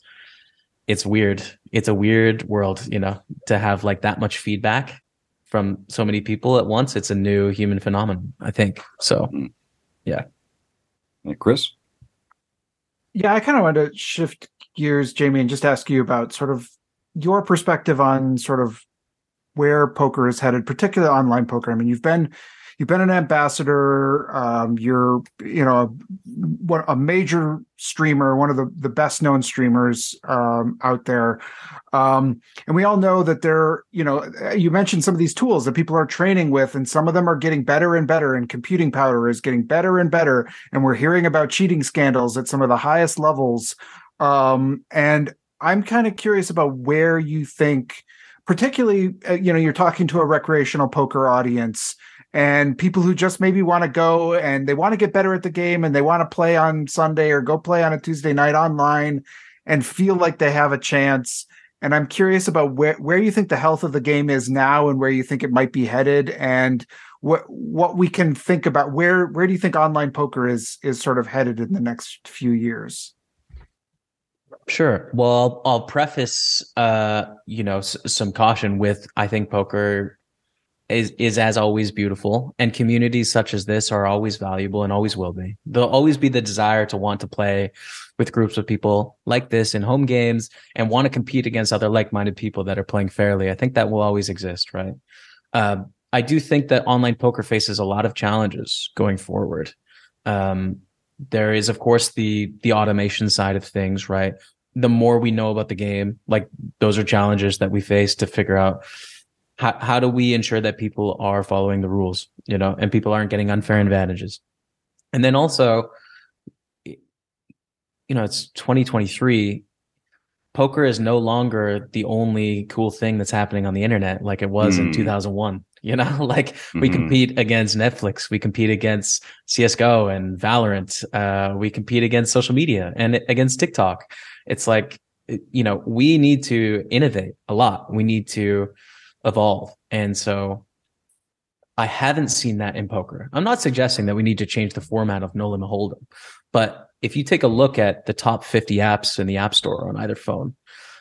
it's weird. It's a weird world, you know, to have like that much feedback from so many people at once. It's a new human phenomenon, I think. So, hmm. yeah. Hey, Chris? Yeah, I kind of want to shift gears, Jamie, and just ask you about sort of your perspective on sort of where poker is headed, particularly online poker. I mean, you've been you've been an ambassador. Um, you're, you know, what a major streamer, one of the, the best known streamers um, out there. Um, and we all know that there, you know, you mentioned some of these tools that people are training with, and some of them are getting better and better, and computing power is getting better and better. And we're hearing about cheating scandals at some of the highest levels. Um, and I'm kind of curious about where you think, particularly, uh, you know, you're talking to a recreational poker audience and people who just maybe want to go and they want to get better at the game and they want to play on Sunday or go play on a Tuesday night online and feel like they have a chance. And I'm curious about where, where you think the health of the game is now and where you think it might be headed and what what we can think about where where do you think online poker is is sort of headed in the next few years? Sure. Well, I'll, preface, uh, you know, s- some caution with I think poker is is as always beautiful. And communities such as this are always valuable and always will be. There'll always be the desire to want to play with groups of people like this in home games and want to compete against other like-minded people that are playing fairly. I think that will always exist right? Uh, i do think that online poker faces a lot of challenges going forward. Um, there is of course the the automation side of things right? The more we know about the game like those are challenges that we face to figure out how, how do we ensure that people are following the rules, you know, and people aren't getting unfair advantages? And then also, you know, it's 2023. Poker is no longer the only cool thing that's happening on the internet like it was mm. in 2001. You know, like mm-hmm. we compete against Netflix, we compete against CSGO and Valorant, uh, we compete against social media and against TikTok. It's like, you know, we need to innovate a lot. We need to evolve. And so I haven't seen that in poker. I'm not suggesting that we need to change the format of No Limit Hold'em, but if you take a look at the top 50 apps in the App Store on either phone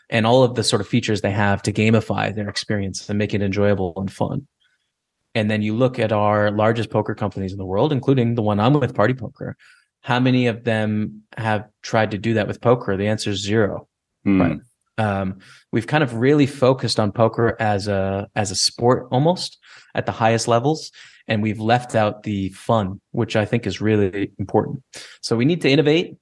and all of the sort of features they have to gamify their experience and make it enjoyable and fun. And then you look at our largest poker companies in the world, including the one I'm with, Party Poker. How many of them have tried to do that with poker? The answer is zero. Mm. Right um, we've kind of really focused on poker as a as a sport almost at the highest levels and we've left out the fun which i think is really important. So we need to innovate.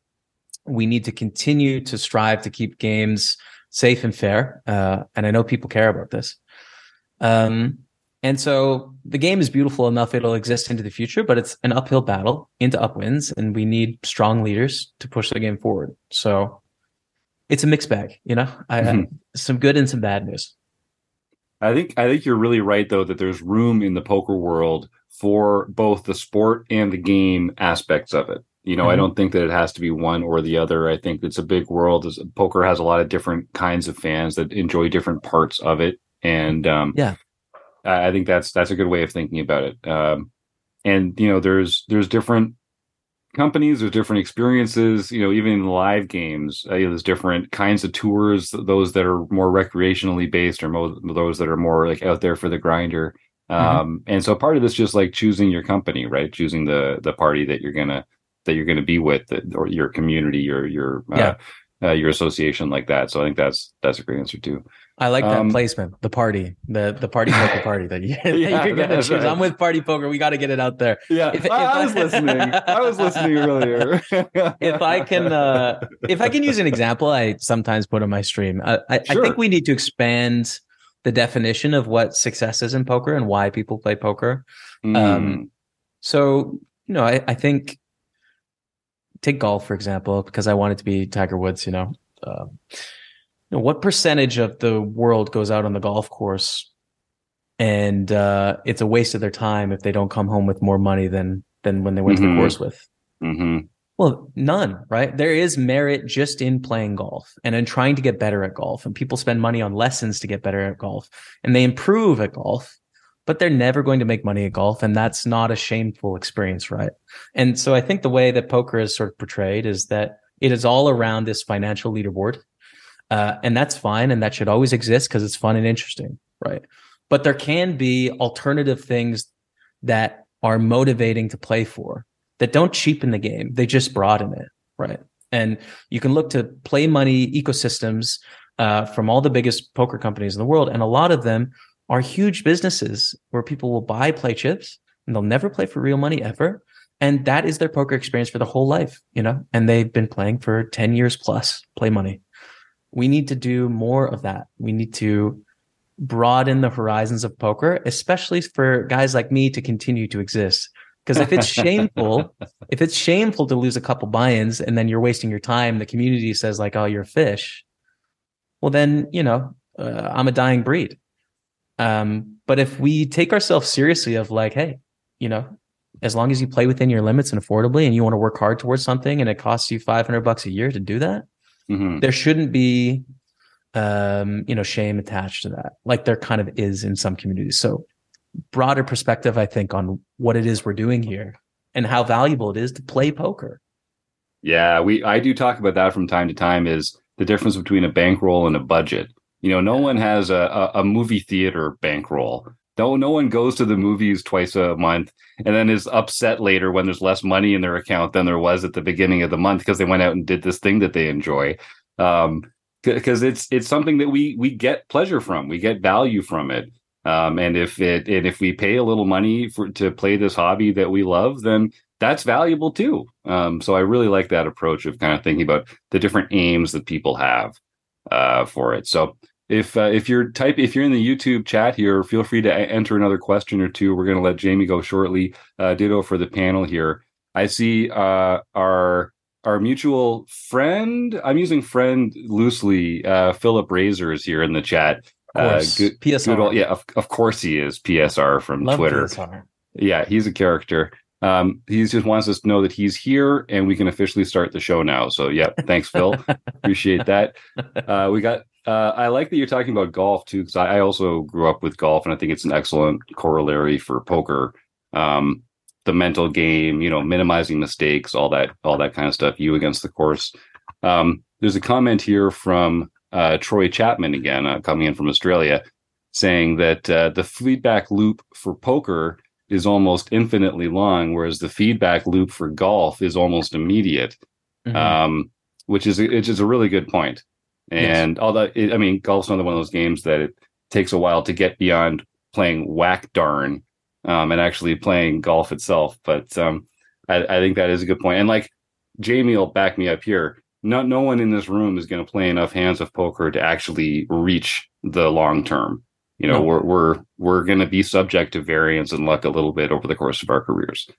We need to continue to strive to keep games safe and fair uh, and i know people care about this. Um, and so the game is beautiful enough it'll exist into the future but it's an uphill battle into upwinds and we need strong leaders to push the game forward. So it's a mixed bag, you know. I, mm-hmm. some good and some bad news. I think I think you're really right though that there's room in the poker world for both the sport and the game aspects of it. You know, mm-hmm. I don't think that it has to be one or the other. I think it's a big world. Poker has a lot of different kinds of fans that enjoy different parts of it, and um, yeah, I think that's that's a good way of thinking about it. Um, and you know, there's there's different companies, there's different experiences. You know, even in live games, uh, you know, there's different kinds of tours. Those that are more recreationally based, or mo- those that are more like out there for the grinder. Mm-hmm. Um, and so part of this just like choosing your company, right? Choosing the the party that you're gonna that you're gonna be with, or your community, your your uh, yeah. uh, your association like that. So I think that's that's a great answer too. I like that um, placement. The party, the the party poker party that, you, yeah, you're gonna choose. Right. I'm with party poker. We got to get it out there. Yeah, if, if I, I, was listening. I was listening earlier. if I can, uh, if I can use an example, I sometimes put on my stream. I, I, sure. I think we need to expand the definition of what success is in poker and why people play poker. Mm. Um, so you know, I, I think take golf for example, because I wanted to be Tiger Woods. You know. Uh, know, what percentage of the world goes out on the golf course and uh, it's a waste of their time if they don't come home with more money than than when they went mm-hmm. to the mm-hmm. course with? Mm-hmm. Well, none, right? There is merit just in playing golf and in trying to get better at golf. And people spend money on lessons to get better at golf and they improve at golf, but they're never going to make money at golf. And that's not a shameful experience, right? And so I think the way that poker is sort of portrayed is that it is all around this financial leaderboard uh, and that's fine. And that should always exist because it's fun and interesting. Right. But there can be alternative things that are motivating to play for that don't cheapen the game. They just broaden it. Right. And you can look to play money ecosystems uh, from all the biggest poker companies in the world. And a lot of them are huge businesses where people will buy play chips and they'll never play for real money ever. And that is their poker experience for the whole life, you know, and they've been playing for 10 years plus, play money we need to do more of that. We need to broaden the horizons of poker, especially for guys like me to continue to exist. Because if it's shameful, if it's shameful to lose a couple buy-ins and then you're wasting your time, the community says like, "Oh, you're a fish." Well, then you know uh, I'm a dying breed. Um, but if we take ourselves seriously, of like, hey, you know, as long as you play within your limits and affordably, and you want to work hard towards something, and it costs you 500 bucks a year to do that, Mm-hmm. There shouldn't be, um, you know, shame attached to that, like there kind of is in some communities. So, broader perspective, I think, on what it is we're doing here and how valuable it is to play poker. Yeah, we I do talk about that from time to time. Is the difference between a bankroll and a budget? You know, no one has a, a, a movie theater bankroll. No, no one goes to the movies twice a month and then is upset later when there's less money in their account than there was at the beginning of the month because they went out and did this thing that they enjoy. Um, because it's it's something that we we get pleasure from, we get value from it. Um, and if it and if we pay a little money for to play this hobby that we love, then that's valuable too. Um, so I really like that approach of kind of thinking about the different aims that people have uh, for it. So if uh, if you're type if you're in the YouTube chat here, feel free to enter another question or two. We're going to let Jamie go shortly. Uh, ditto for the panel here. I see uh, our our mutual friend. I'm using friend loosely. Uh, Philip Razor is here in the chat. Uh, good, PSR. Good old, yeah, of, of course he is PSR from Love Twitter. PSR. Yeah, he's a character. Um, he just wants us to know that he's here and we can officially start the show now. So, yeah, thanks, Phil. Appreciate that. Uh, we got uh, I like that you're talking about golf too, because I, I, also grew up with golf, and I think it's an excellent corollary for poker. Um, the mental game, you know, minimizing mistakes, all that, all that kind of stuff. You against the course. Um, there's a comment here from uh, Troy Chapman again, uh, coming in from Australia, saying that uh, the feedback loop for poker is almost infinitely long, whereas the feedback loop for golf is almost immediate. Mm-hmm. Um, which is which is a really good point. And yes. although it, I mean, golf's another one of those games that it takes a while to get beyond playing whack darn um, and actually playing golf itself. But um, I, I, think that is a good point. And like Jamie will back me up here. No, no one in this room is going to play enough hands of poker to actually reach the long term. You know, no. we're we're we're going to be subject to variance and luck a little bit over the course of our careers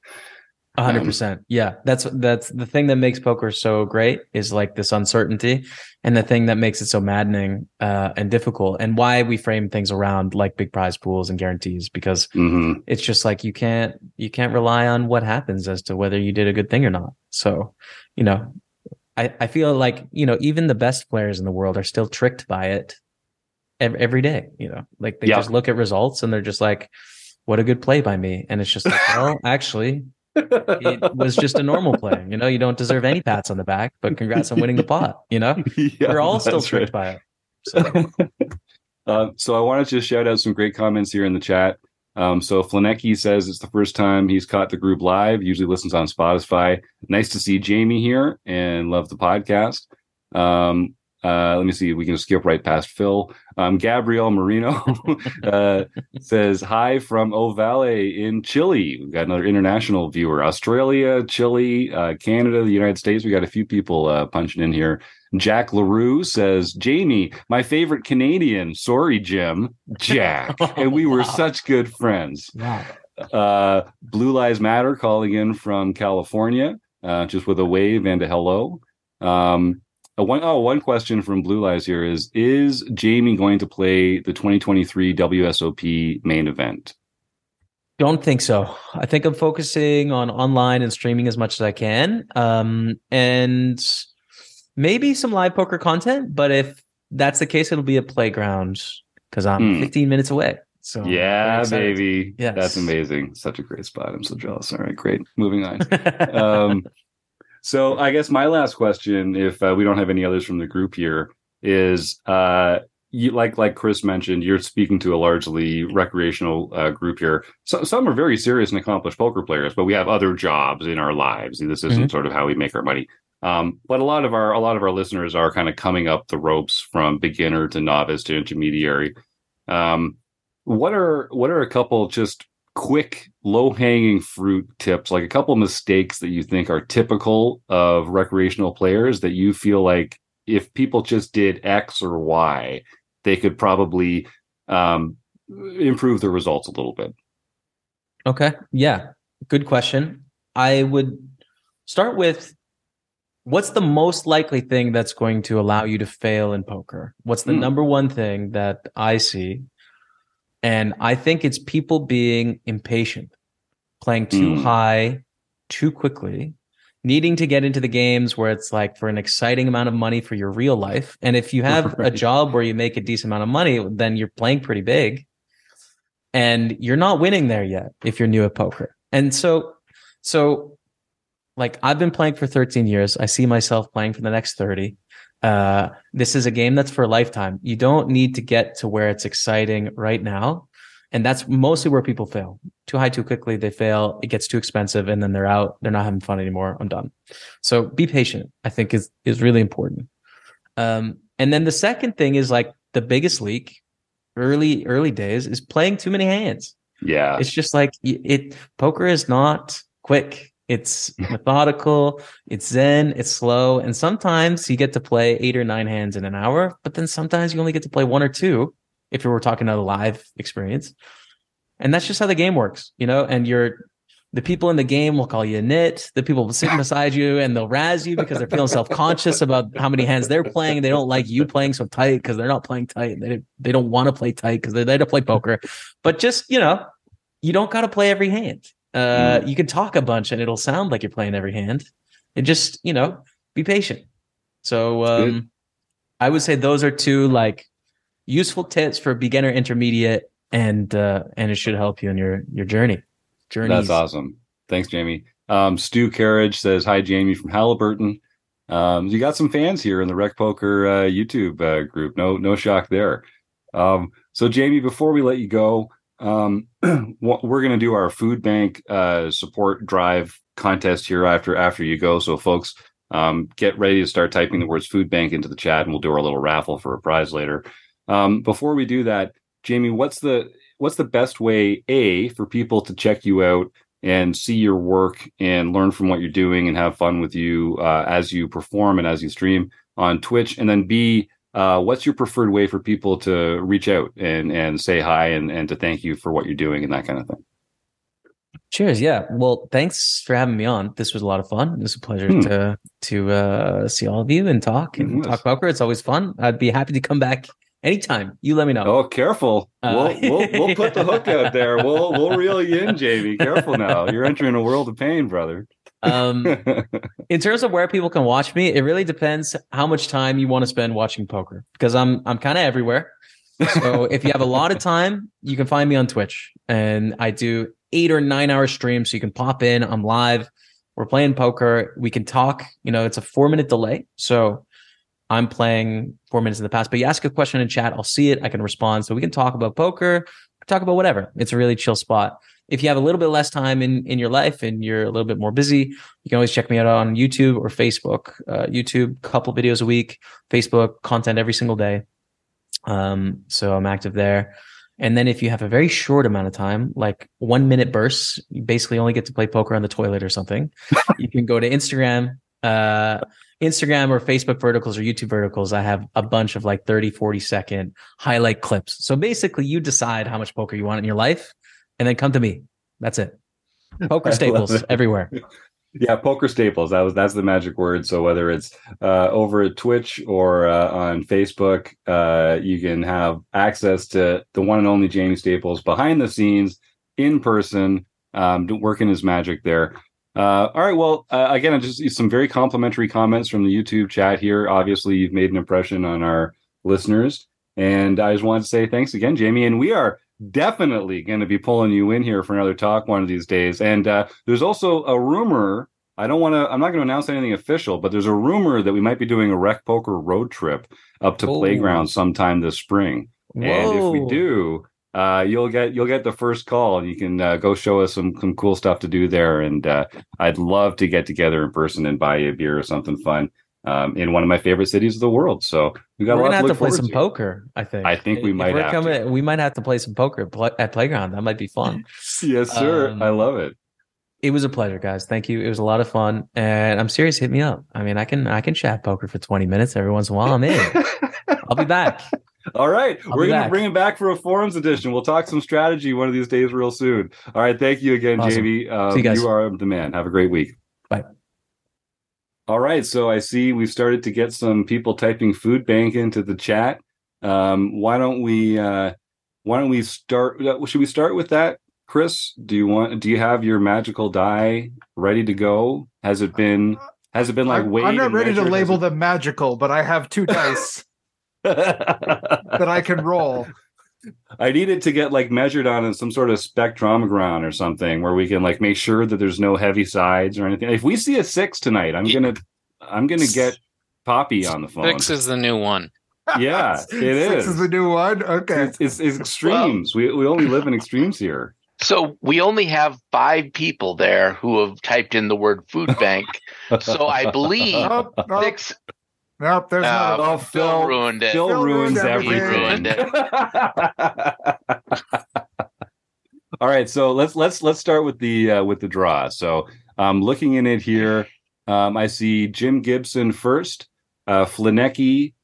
hundred um, percent. Yeah. That's, that's the thing that makes poker so great is like this uncertainty and the thing that makes it so maddening, uh, and difficult and why we frame things around like big prize pools and guarantees because mm-hmm. it's just like you can't, you can't rely on what happens as to whether you did a good thing or not. So, you know, I, I feel like, you know, even the best players in the world are still tricked by it every day. You know, like they just look at results and they're just like, "What a good play by me," and it's just like, well, actually, it was just a normal play. You know, you don't deserve any pats on the back, but congrats on winning the pot. You know, yeah, we're all still tricked right. by it. So. uh, so I wanted to shout out some great comments here in the chat. Um, so Flanecki says it's the first time he's caught the group live. Usually listens on Spotify. Nice to see Jamie here and love the podcast. Um, uh, let me see. We can skip right past Phil. Um, Gabriel Marino uh, says hi from Ovalle in Chile. We've got another international viewer. Australia, Chile, uh, Canada, the United States. We got a few people uh, punching in here. Jack LaRue says, Jamie, my favorite Canadian. Sorry, Jim. Jack. and we were wow. such good friends. Wow. Uh, Blue Lives Matter calling in from California, uh, just with a wave and a hello. Um, one, oh, one question from Blue Eyes here is Is Jamie going to play the 2023 WSOP main event? Don't think so. I think I'm focusing on online and streaming as much as I can. Um, and maybe some live poker content, but if that's the case, it'll be a playground because I'm hmm. 15 minutes away. So yeah, baby. Yes. That's amazing. Such a great spot. I'm so jealous. All right, great. Moving on. um, so I guess my last question, if uh, we don't have any others from the group here, is uh, you, like like Chris mentioned, you're speaking to a largely recreational uh, group here. So, some are very serious and accomplished poker players, but we have other jobs in our lives. This isn't mm-hmm. sort of how we make our money. Um, but a lot of our a lot of our listeners are kind of coming up the ropes from beginner to novice to intermediary. Um, what are what are a couple just quick low hanging fruit tips like a couple mistakes that you think are typical of recreational players that you feel like if people just did x or y they could probably um, improve their results a little bit. Okay. Yeah. Good question. I would start with what's the most likely thing that's going to allow you to fail in poker? What's the mm. number one thing that i see and I think it's people being impatient, playing too mm. high too quickly, needing to get into the games where it's like for an exciting amount of money for your real life. And if you have right. a job where you make a decent amount of money, then you're playing pretty big and you're not winning there yet if you're new at poker. And so, so like I've been playing for 13 years. I see myself playing for the next 30. Uh, this is a game that's for a lifetime. You don't need to get to where it's exciting right now. And that's mostly where people fail. Too high too quickly, they fail. It gets too expensive and then they're out. They're not having fun anymore. I'm done. So be patient, I think is, is really important. Um, and then the second thing is like the biggest leak early, early days is playing too many hands. Yeah. It's just like it, poker is not quick. It's methodical, it's zen, it's slow, and sometimes you get to play eight or nine hands in an hour, but then sometimes you only get to play one or two if you were talking about a live experience. And that's just how the game works, you know, and you're the people in the game will call you a nit. The people sitting beside you and they'll razz you because they're feeling self conscious about how many hands they're playing. They don't like you playing so tight because they're not playing tight. They they don't want to play tight because they're there to play poker. But just you know, you don't got to play every hand. Uh, mm. You can talk a bunch and it'll sound like you're playing every hand. It just, you know, be patient. So um, I would say those are two like useful tips for beginner, intermediate, and uh, and it should help you in your your journey. Journey. That's awesome. Thanks, Jamie. Um, Stu Carriage says hi, Jamie from Halliburton. Um, you got some fans here in the Rec Poker uh, YouTube uh, group. No, no shock there. Um, so, Jamie, before we let you go, um, we're going to do our food bank uh, support drive contest here after after you go. So, folks, um, get ready to start typing the words food bank into the chat, and we'll do our little raffle for a prize later. Um, before we do that, Jamie, what's the what's the best way a for people to check you out and see your work and learn from what you're doing and have fun with you uh, as you perform and as you stream on Twitch, and then b uh, what's your preferred way for people to reach out and and say hi and and to thank you for what you're doing and that kind of thing? Cheers. Yeah. Well, thanks for having me on. This was a lot of fun. It was a pleasure hmm. to to uh, see all of you and talk and yes. talk poker. It's always fun. I'd be happy to come back anytime. You let me know. Oh, careful. Uh, we'll, we'll, we'll put the hook out there. We'll we'll reel you in, Jamie. Careful now. You're entering a world of pain, brother. Um, in terms of where people can watch me, it really depends how much time you want to spend watching poker because I'm I'm kind of everywhere. So if you have a lot of time, you can find me on Twitch, and I do eight or nine hour streams. So you can pop in. I'm live. We're playing poker. We can talk. You know, it's a four minute delay, so I'm playing four minutes in the past. But you ask a question in chat, I'll see it. I can respond. So we can talk about poker, talk about whatever. It's a really chill spot. If you have a little bit less time in in your life and you're a little bit more busy, you can always check me out on YouTube or Facebook. Uh, YouTube, couple videos a week. Facebook, content every single day. Um, so I'm active there. And then if you have a very short amount of time, like one minute bursts, you basically only get to play poker on the toilet or something. you can go to Instagram, uh, Instagram or Facebook verticals or YouTube verticals. I have a bunch of like 30, 40 second highlight clips. So basically you decide how much poker you want in your life and then come to me. That's it. Poker staples everywhere. Yeah, poker staples. That was that's the magic word. So whether it's uh, over at Twitch or uh, on Facebook, uh, you can have access to the one and only Jamie Staples behind the scenes, in person, um, working his magic there. Uh, all right. Well, uh, again, just some very complimentary comments from the YouTube chat here. Obviously, you've made an impression on our listeners, and I just wanted to say thanks again, Jamie. And we are definitely going to be pulling you in here for another talk one of these days. And uh, there's also a rumor. I don't want to. I'm not going to announce anything official, but there's a rumor that we might be doing a rec poker road trip up to oh. Playground sometime this spring. Whoa. And if we do, uh, you'll get you'll get the first call, you can uh, go show us some some cool stuff to do there. And uh, I'd love to get together in person and buy you a beer or something fun um, in one of my favorite cities of the world. So we got. We're gonna have to play some to. poker. I think. I think we if might have coming, to. We might have to play some poker at Playground. That might be fun. yes, sir. Um, I love it. It was a pleasure, guys. Thank you. It was a lot of fun, and I'm serious. Hit me up. I mean, I can I can chat poker for 20 minutes every once in a while. I'm in. I'll be back. All right. I'll We're going to bring him back for a forums edition. We'll talk some strategy one of these days real soon. All right. Thank you again, Awesome. Jamie. Um, See you guys. are the man. Have a great week. Bye. All right. So I see we've started to get some people typing food bank into the chat. Um, why don't we uh, why don't we start uh, should we start with that? Chris, do you want do you have your magical die ready to go? Has it been has it been like I'm, I'm not and ready to label Has them magical, but I have two dice it- that I can roll. I need it to get like measured on in some sort of spectrometer or something where we can like make sure that there's no heavy sides or anything. If we see a six tonight, I'm gonna I'm gonna get Poppy on the phone. Six is the new one. Yeah, it Six is. is the new one. Okay. It's, it's, it's extremes. we we only live in extremes here. So we only have five people there who have typed in the word food bank. so I believe Nope, nope, six. Nope, there's Uh, not. Oh, Phil Phil ruined it. Phil, Phil ruins ruined everything. everything. He ruined All right, so let's let's let's start with the uh, with the draw. So, um, looking in it here, um, I see Jim Gibson first, uh, Flinecki,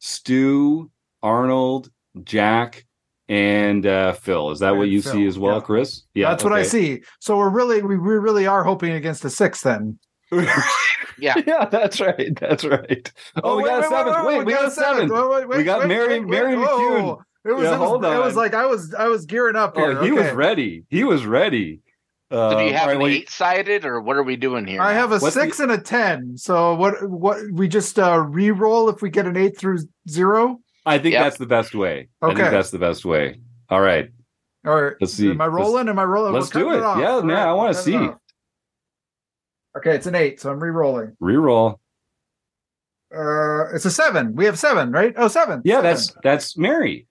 Stu, Arnold, Jack, and uh, Phil. Is that what you Phil, see as well, yeah. Chris? Yeah, That's what I see. So we're really we, we really are hoping against a six then. Yeah. yeah, that's right. That's right. Oh, we wait, got a wait, wait, Wait, we got a seventh. Wait, wait, wait, We got wait, Mary- wait, Mary wait. McCune. Oh, It was, Yeah, it was, hold it was like I was I was gearing up here. Oh, he was ready. He was ready. Uh, So do you have all right, an well, eight sided or what are we doing here? I have a What's the- six and a ten. So what what we just uh re-roll if we get an eight through zero? I think Yep. that's the best way. I think Okay. that's the best way. All right. All right. Let's see. Am I Let's- rolling? Am I rolling? let's We're do cutting it. off. Yeah, All man, I wanna we're see. Okay, it's an eight, so I'm re-rolling. Reroll. Uh it's a seven. We have seven, right? Oh, seven. Yeah, Seven. that's that's Mary.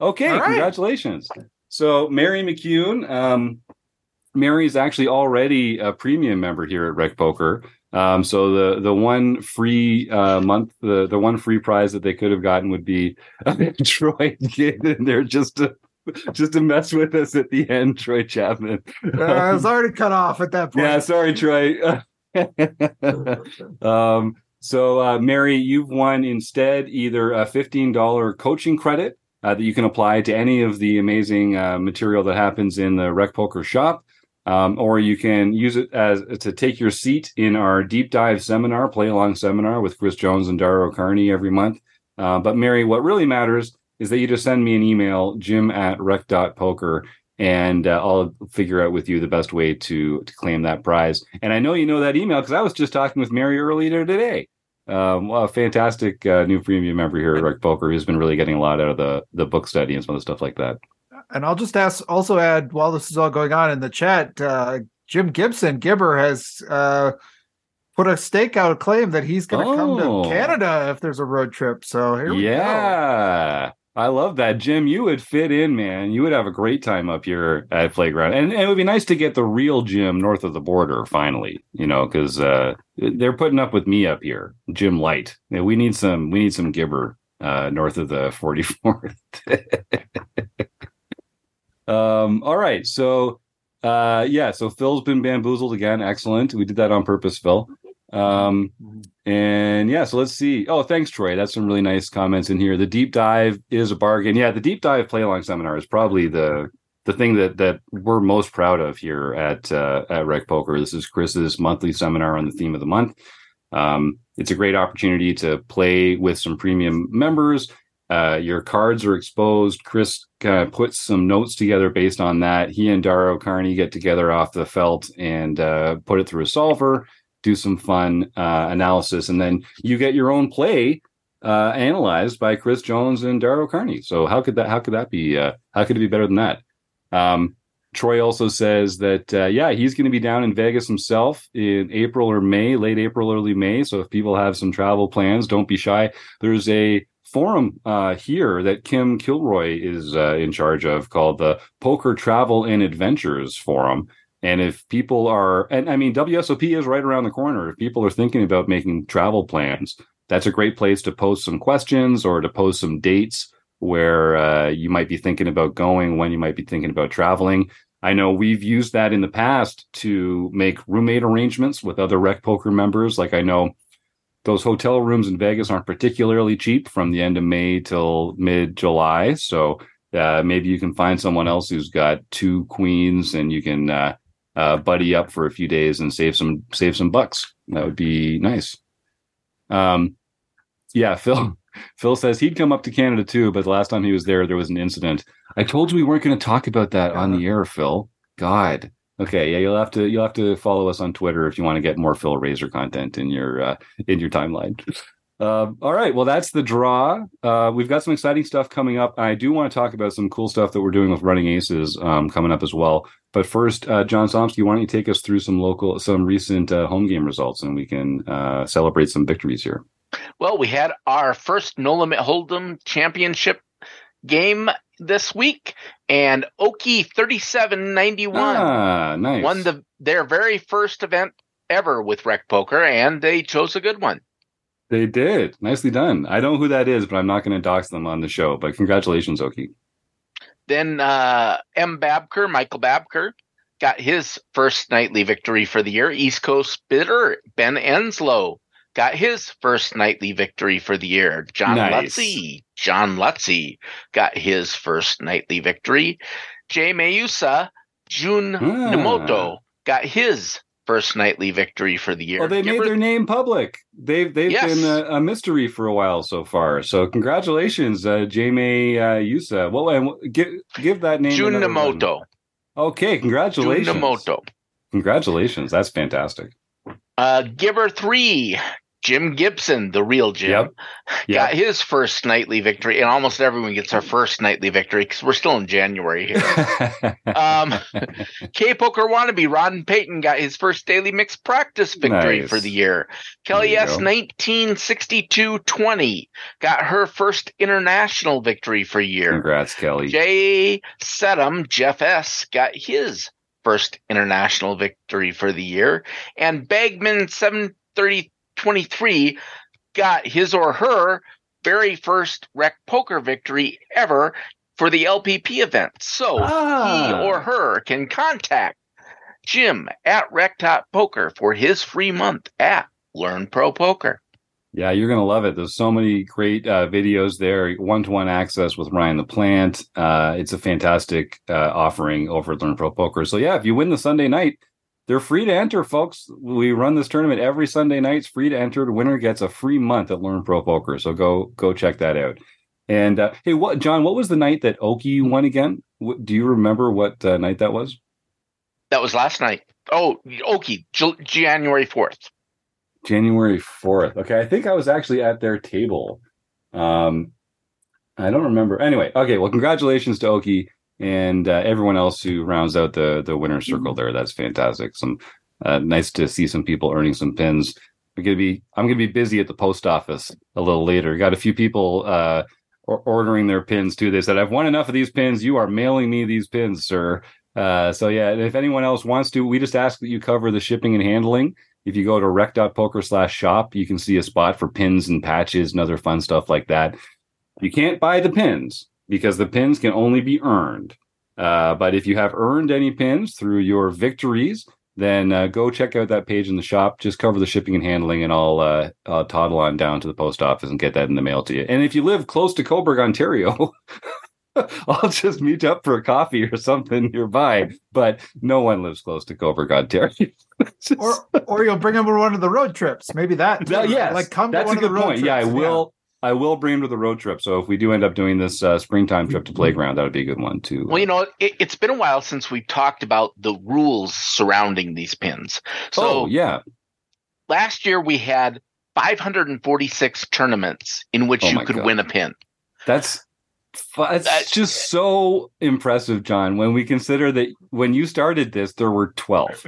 Okay, right. congratulations. So Mary McCune, um, Mary is actually already a premium member here at Rec Poker. Um, so the the one free uh, month, the the one free prize that they could have gotten would be a Troy get in there just to just to mess with us at the end, Troy Chapman. Uh, I was already cut off at that point. Yeah, sorry, Troy. um, so, uh, Mary, you've won instead either a $15 coaching credit uh, that you can apply to any of the amazing uh, material that happens in the Rec Poker shop. Um, or you can use it as to take your seat in our deep dive seminar, play along seminar with Chris Jones and Dario Carney every month. Uh, but Mary, what really matters is that you just send me an email, jim at rec.poker, and uh, I'll figure out with you the best way to to claim that prize. And I know you know that email because I was just talking with Mary earlier today. Um, well, a fantastic uh, new premium member here at Rec Poker who's been really getting a lot out of the the book study and some of the stuff like that. And I'll just ask, also add while this is all going on in the chat, uh, Jim Gibson Gibber has uh, put a stakeout claim that he's going to oh. come to. Canada if there's a road trip. So here we yeah. go. Yeah. I love that, Jim. You would fit in, man. You would have a great time up here at Playground, and, and it would be nice to get the real Jim north of the border finally. You know, because uh, they're putting up with me up here, Jim Light. We need some. We need some Gibber uh, north of the forty fourth. um. All right. So, uh, yeah. So Phil's been bamboozled again. Excellent. We did that on purpose, Phil. Um, and yeah, so let's see. Oh, thanks, Troy. That's some really nice comments in here. The deep dive is a bargain. Yeah, the deep dive play along seminar is probably the the thing that that we're most proud of here at uh, at Rec Poker. This is Chris's monthly seminar on the theme of the month. Um, it's a great opportunity to play with some premium members. Uh, your cards are exposed. Chris kind of puts some notes together based on that. He and Daro Carney get together off the felt and uh, put it through a solver do some fun uh, analysis, and then you get your own play uh, analyzed by Chris Jones and Daryl Carney. So how could that how could that be uh, how could it be better than that? Um, Troy also says that uh, yeah he's going to be down in Vegas himself in April or May, late April, early May. So if people have some travel plans, don't be shy. There's a forum uh, here that Kim Kilroy is uh, in charge of called the Poker Travel and Adventures Forum. And if people are, and I mean, WSOP is right around the corner. If people are thinking about making travel plans, that's a great place to post some questions or to post some dates where uh, you might be thinking about going, when you might be thinking about traveling. I know we've used that in the past to make roommate arrangements with other Rec Poker members. Like I know those hotel rooms in Vegas aren't particularly cheap from the end of May till mid July. So uh, maybe you can find someone else who's got two queens and you can uh, uh, buddy up for a few days and save some save some bucks. That would be nice. Um, yeah, Phil. Phil says he'd come up to Canada too, but the last time he was there, there was an incident. I told you we weren't going to talk about that on the air, Phil. God. Okay, yeah, you'll have to you'll have to follow us on Twitter if you want to get more Phil Razor content in your uh, in your timeline. Uh, all right. Well, that's the draw. Uh, we've got some exciting stuff coming up. I do want to talk about some cool stuff that we're doing with Running Aces um, coming up as well. But first, uh, John Somsky, why don't you take us through some local, some recent uh, home game results, and we can uh, celebrate some victories here. Well, we had our first No Limit Hold'em Championship game this week, and Oki thirty seven ninety one ah, nice. won the their very first event ever with Rec Poker, and they chose a good one. They did. Nicely done. I don't know who that is, but I'm not going to dox them on the show. But congratulations, Oki. Then uh, M. Babker, Michael Babker, got his first nightly victory for the year. East Coast bidder Ben Enslow got his first nightly victory for the year. John nice. Lutzy, John Lutzy got his first nightly victory. Jay Mayusa, Jun ah. Nemoto got his first nightly victory for the year. Well, they Give made her... their name public. They've they've yes. been a, a, mystery for a while so far. So congratulations, uh, Jamie uh, Yusa. Well, give give that name. Junamoto. Okay, congratulations. Junamoto. Congratulations. That's fantastic. Uh, Giver three Jim Gibson, the real Jim, yep. Yep. got his first nightly victory, and almost everyone gets our first nightly victory because we're still in January here. um, K Poker Wannabe, Ron Payton got his first daily mixed practice victory nice. for the year. Kelly S. 1962 20 got her first international victory for year. Congrats, Kelly. Jay Sedum, Jeff S. got his first international victory for the year. And Bagman 730 23 got his or her very first rec poker victory ever for the LPP event. So ah. he or her can contact Jim at Rectop Poker for his free month at Learn Pro Poker. Yeah, you're going to love it. There's so many great uh, videos there, one to one access with Ryan the Plant. Uh, it's a fantastic uh, offering over at Learn Pro Poker. So, yeah, if you win the Sunday night, they're free to enter, folks. We run this tournament every Sunday night. It's free to enter. The winner gets a free month at Learn Pro Poker. So go go check that out. And uh, hey, what John? What was the night that Oki won again? What, do you remember what uh, night that was? That was last night. Oh, Oki, J- January fourth. January 4th. Okay, I think I was actually at their table. Um, I don't remember. Anyway, okay. Well, congratulations to Oki and uh, everyone else who rounds out the the winner circle there. That's fantastic. Some uh, nice to see some people earning some pins. I'm gonna be I'm gonna be busy at the post office a little later. Got a few people uh, ordering their pins too. They said I've won enough of these pins. You are mailing me these pins, sir. Uh, so yeah, if anyone else wants to, we just ask that you cover the shipping and handling. If you go to rec.poker slash shop, you can see a spot for pins and patches and other fun stuff like that. You can't buy the pins because the pins can only be earned. Uh, but if you have earned any pins through your victories, then uh, go check out that page in the shop. Just cover the shipping and handling, and I'll, uh, I'll toddle on down to the post office and get that in the mail to you. And if you live close to Cobourg, Ontario, I'll just meet up for a coffee or something nearby. But no one lives close to Cobourg, Ontario. just... Or or you'll bring them on one of the road trips. Maybe that. that yes, like come that's to one a good point. Trips. Yeah, I will. I will bring him to the road trip. So if we do end up doing this uh, springtime trip to playground, that would be a good one too. Well, you know, it, has been a while since we've talked about the rules surrounding these pins. So oh, yeah, last year we had 546 tournaments in which oh you could God. win a pin. That's that's, that's just so impressive, John. When we consider that when you started this, there were 12,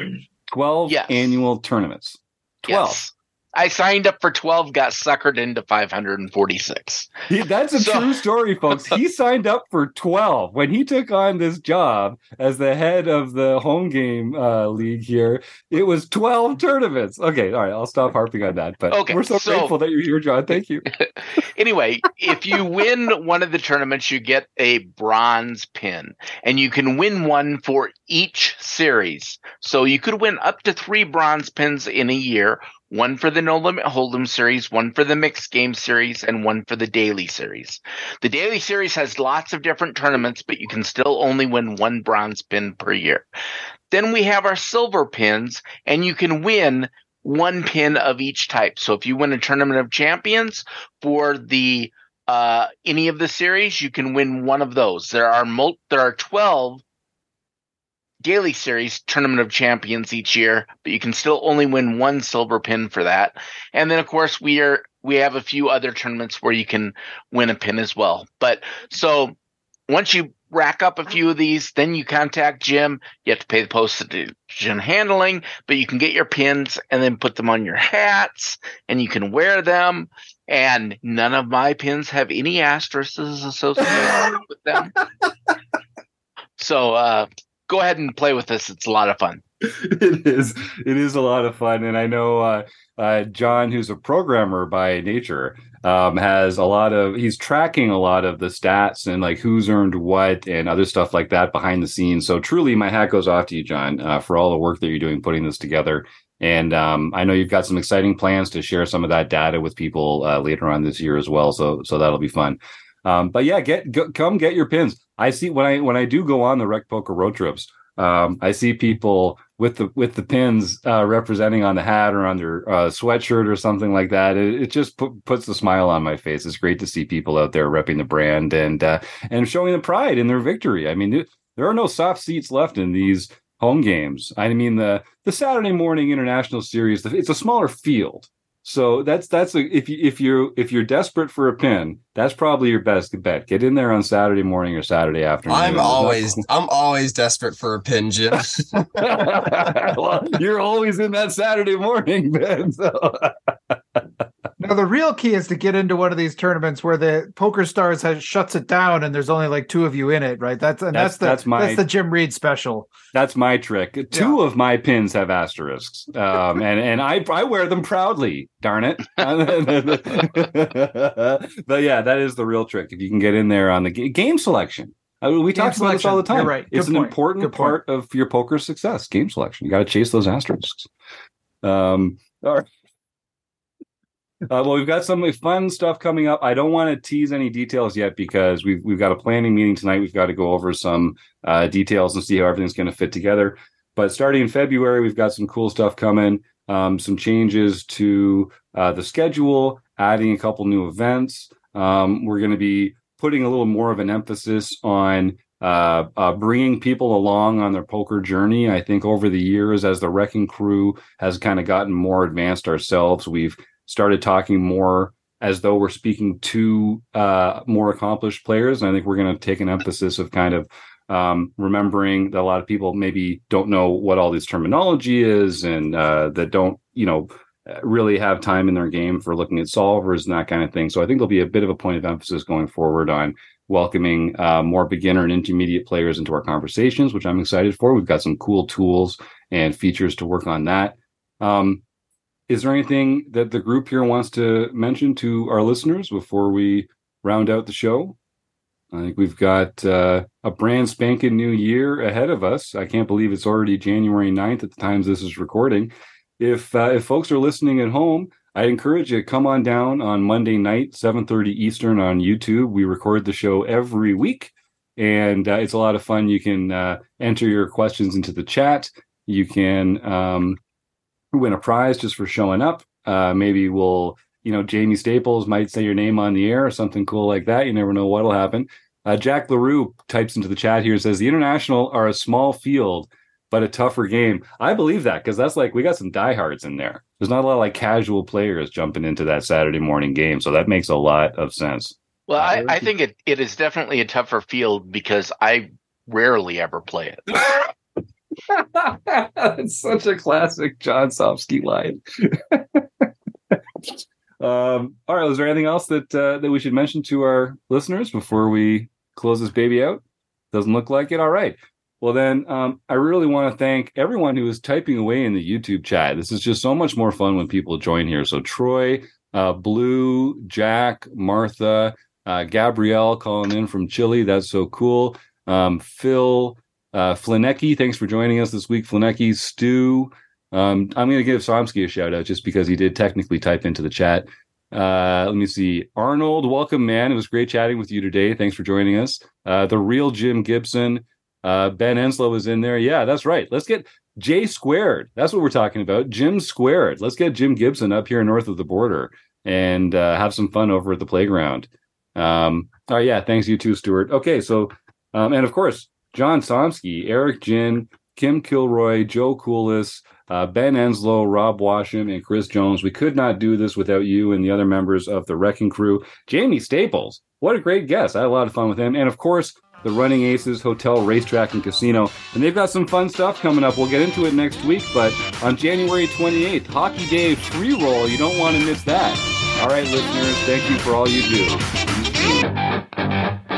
12 yes. annual tournaments. 12. Yes. I signed up for 12, got suckered into 546. He, that's a so, true story, folks. He signed up for 12 when he took on this job as the head of the home game uh, league here. It was 12 tournaments. Okay, all right, I'll stop harping on that. But okay, we're so, so grateful that you're here, John. Thank you. anyway, if you win one of the tournaments, you get a bronze pin, and you can win one for each series. So you could win up to three bronze pins in a year one for the No Limit Hold'em series, one for the Mixed Game series, and one for the Daily series. The Daily series has lots of different tournaments, but you can still only win one bronze pin per year. Then we have our silver pins, and you can win one pin of each type. So if you win a tournament of champions for the uh, any of the series, you can win one of those. There are mul- there are twelve daily series tournament of champions each year, but you can still only win one silver pin for that. And then of course we are we have a few other tournaments where you can win a pin as well. But so once you rack up a few of these, then you contact Jim. You have to pay the postage and handling, but you can get your pins and then put them on your hats and you can wear them. And none of my pins have any asterisks associated with them. So uh, go ahead and play with this. It's a lot of fun. it is. It is a lot of fun, and I know uh, uh, John, who's a programmer by nature, um, has a lot of. He's tracking a lot of the stats and like who's earned what and other stuff like that behind the scenes. So truly, my hat goes off to you, John, uh, for all the work that you're doing putting this together. And um, I know you've got some exciting plans to share some of that data with people uh, later on this year as well. So so that'll be fun. Um, but yeah, get go, come get your pins. I see when I when I do go on the rec poker road trips, um, I see people with the with the pins uh, representing on the hat or on their uh, sweatshirt or something like that. It, it just put, puts a smile on my face. It's great to see people out there repping the brand and uh, and showing the pride in their victory. I mean, there are no soft seats left in these home games. I mean, the the Saturday morning international series, it's a smaller field. So that's that's a, if you if you if you're desperate for a pin, that's probably your best bet. Get in there on Saturday morning or Saturday afternoon. I'm always I'm always desperate for a pin, Jim. well, you're always in that Saturday morning, Ben. So. Now the real key is to get into one of these tournaments where the Poker Stars has shuts it down and there's only like two of you in it, right? That's and that's, that's the that's, my, that's the Jim Reed special. That's my trick. Two of my pins have asterisks, um, and and I I wear them proudly. Darn it! but yeah, that is the real trick. If you can get in there on the g- game selection. I mean, we game talk about this all the time. You're right. Good it's point. an important Good part point. of your poker success. Game selection. You got to chase those asterisks. Um, all right. Uh, well, we've got some fun stuff coming up. I don't want to tease any details yet because we've we've got a planning meeting tonight. We've got to go over some uh, details and see how everything's going to fit together. But starting in February, we've got some cool stuff coming. Um, some changes to uh, the schedule, adding a couple new events. Um, we're going to be putting a little more of an emphasis on uh, uh, bringing people along on their poker journey. I think over the years, as the Wrecking Crew has kind of gotten more advanced ourselves, we've started talking more as though we're speaking to uh, more accomplished players. And I think we're going to take an emphasis of kind of um, remembering that a lot of people maybe don't know what all this terminology is and uh, that don't, you know, really have time in their game for looking at solvers and that kind of thing. So I think there'll be a bit of a point of emphasis going forward on welcoming uh, more beginner and intermediate players into our conversations, which I'm excited for. We've got some cool tools and features to work on that. Um, is there anything that the group here wants to mention to our listeners before we round out the show? I think we've got uh, a brand spanking new year ahead of us. I can't believe it's already January 9th at the times this is recording. If uh, if folks are listening at home, I encourage you to come on down on Monday night, 7:30 Eastern on YouTube. We record the show every week, and uh, it's a lot of fun. You can uh, enter your questions into the chat. You can um, win a prize just for showing up. Uh, maybe we'll, you know, Jamie Staples might say your name on the air or something cool like that. You never know what'll happen. Uh, Jack LaRue types into the chat here and says the international are a small field but a tougher game. I believe that because that's like we got some diehards in there. There's not a lot of like casual players jumping into that Saturday morning game, so that makes a lot of sense. Well, I, I think it, it is definitely a tougher field because I rarely ever play it. It's such a classic John Sofsky line. um, all right, was there anything else that uh, that we should mention to our listeners before we close this baby out? Doesn't look like it. All right. Well, then, um, I really want to thank everyone who is typing away in the YouTube chat. This is just so much more fun when people join here. So, Troy, uh, Blue, Jack, Martha, uh, Gabrielle calling in from Chile. That's so cool. Um, Phil, uh, Flinecki, thanks for joining us this week. Flinecki, Stu. Um, I'm going to give Somsky a shout out just because he did technically type into the chat. Uh, let me see. Arnold, welcome, man. It was great chatting with you today. Thanks for joining us. Uh, the real Jim Gibson. Uh, ben Enslow is in there. Yeah, that's right. Let's get J squared. That's what we're talking about. Jim squared. Let's get Jim Gibson up here north of the border and uh, have some fun over at the playground. Um, oh yeah, thanks you too, Stuart. Okay, so um, and of course John Somsky, Eric Jin, Kim Kilroy, Joe Coolis, uh, Ben Enslow, Rob Washam, and Chris Jones. We could not do this without you and the other members of the Wrecking Crew. Jamie Staples, what a great guest! I had a lot of fun with him, and of course the Running Aces Hotel, Racetrack, and Casino. And they've got some fun stuff coming up. We'll get into it next week, but on January 28th, Hockey Day free roll. You don't want to miss that. All right, listeners, thank you for all you do.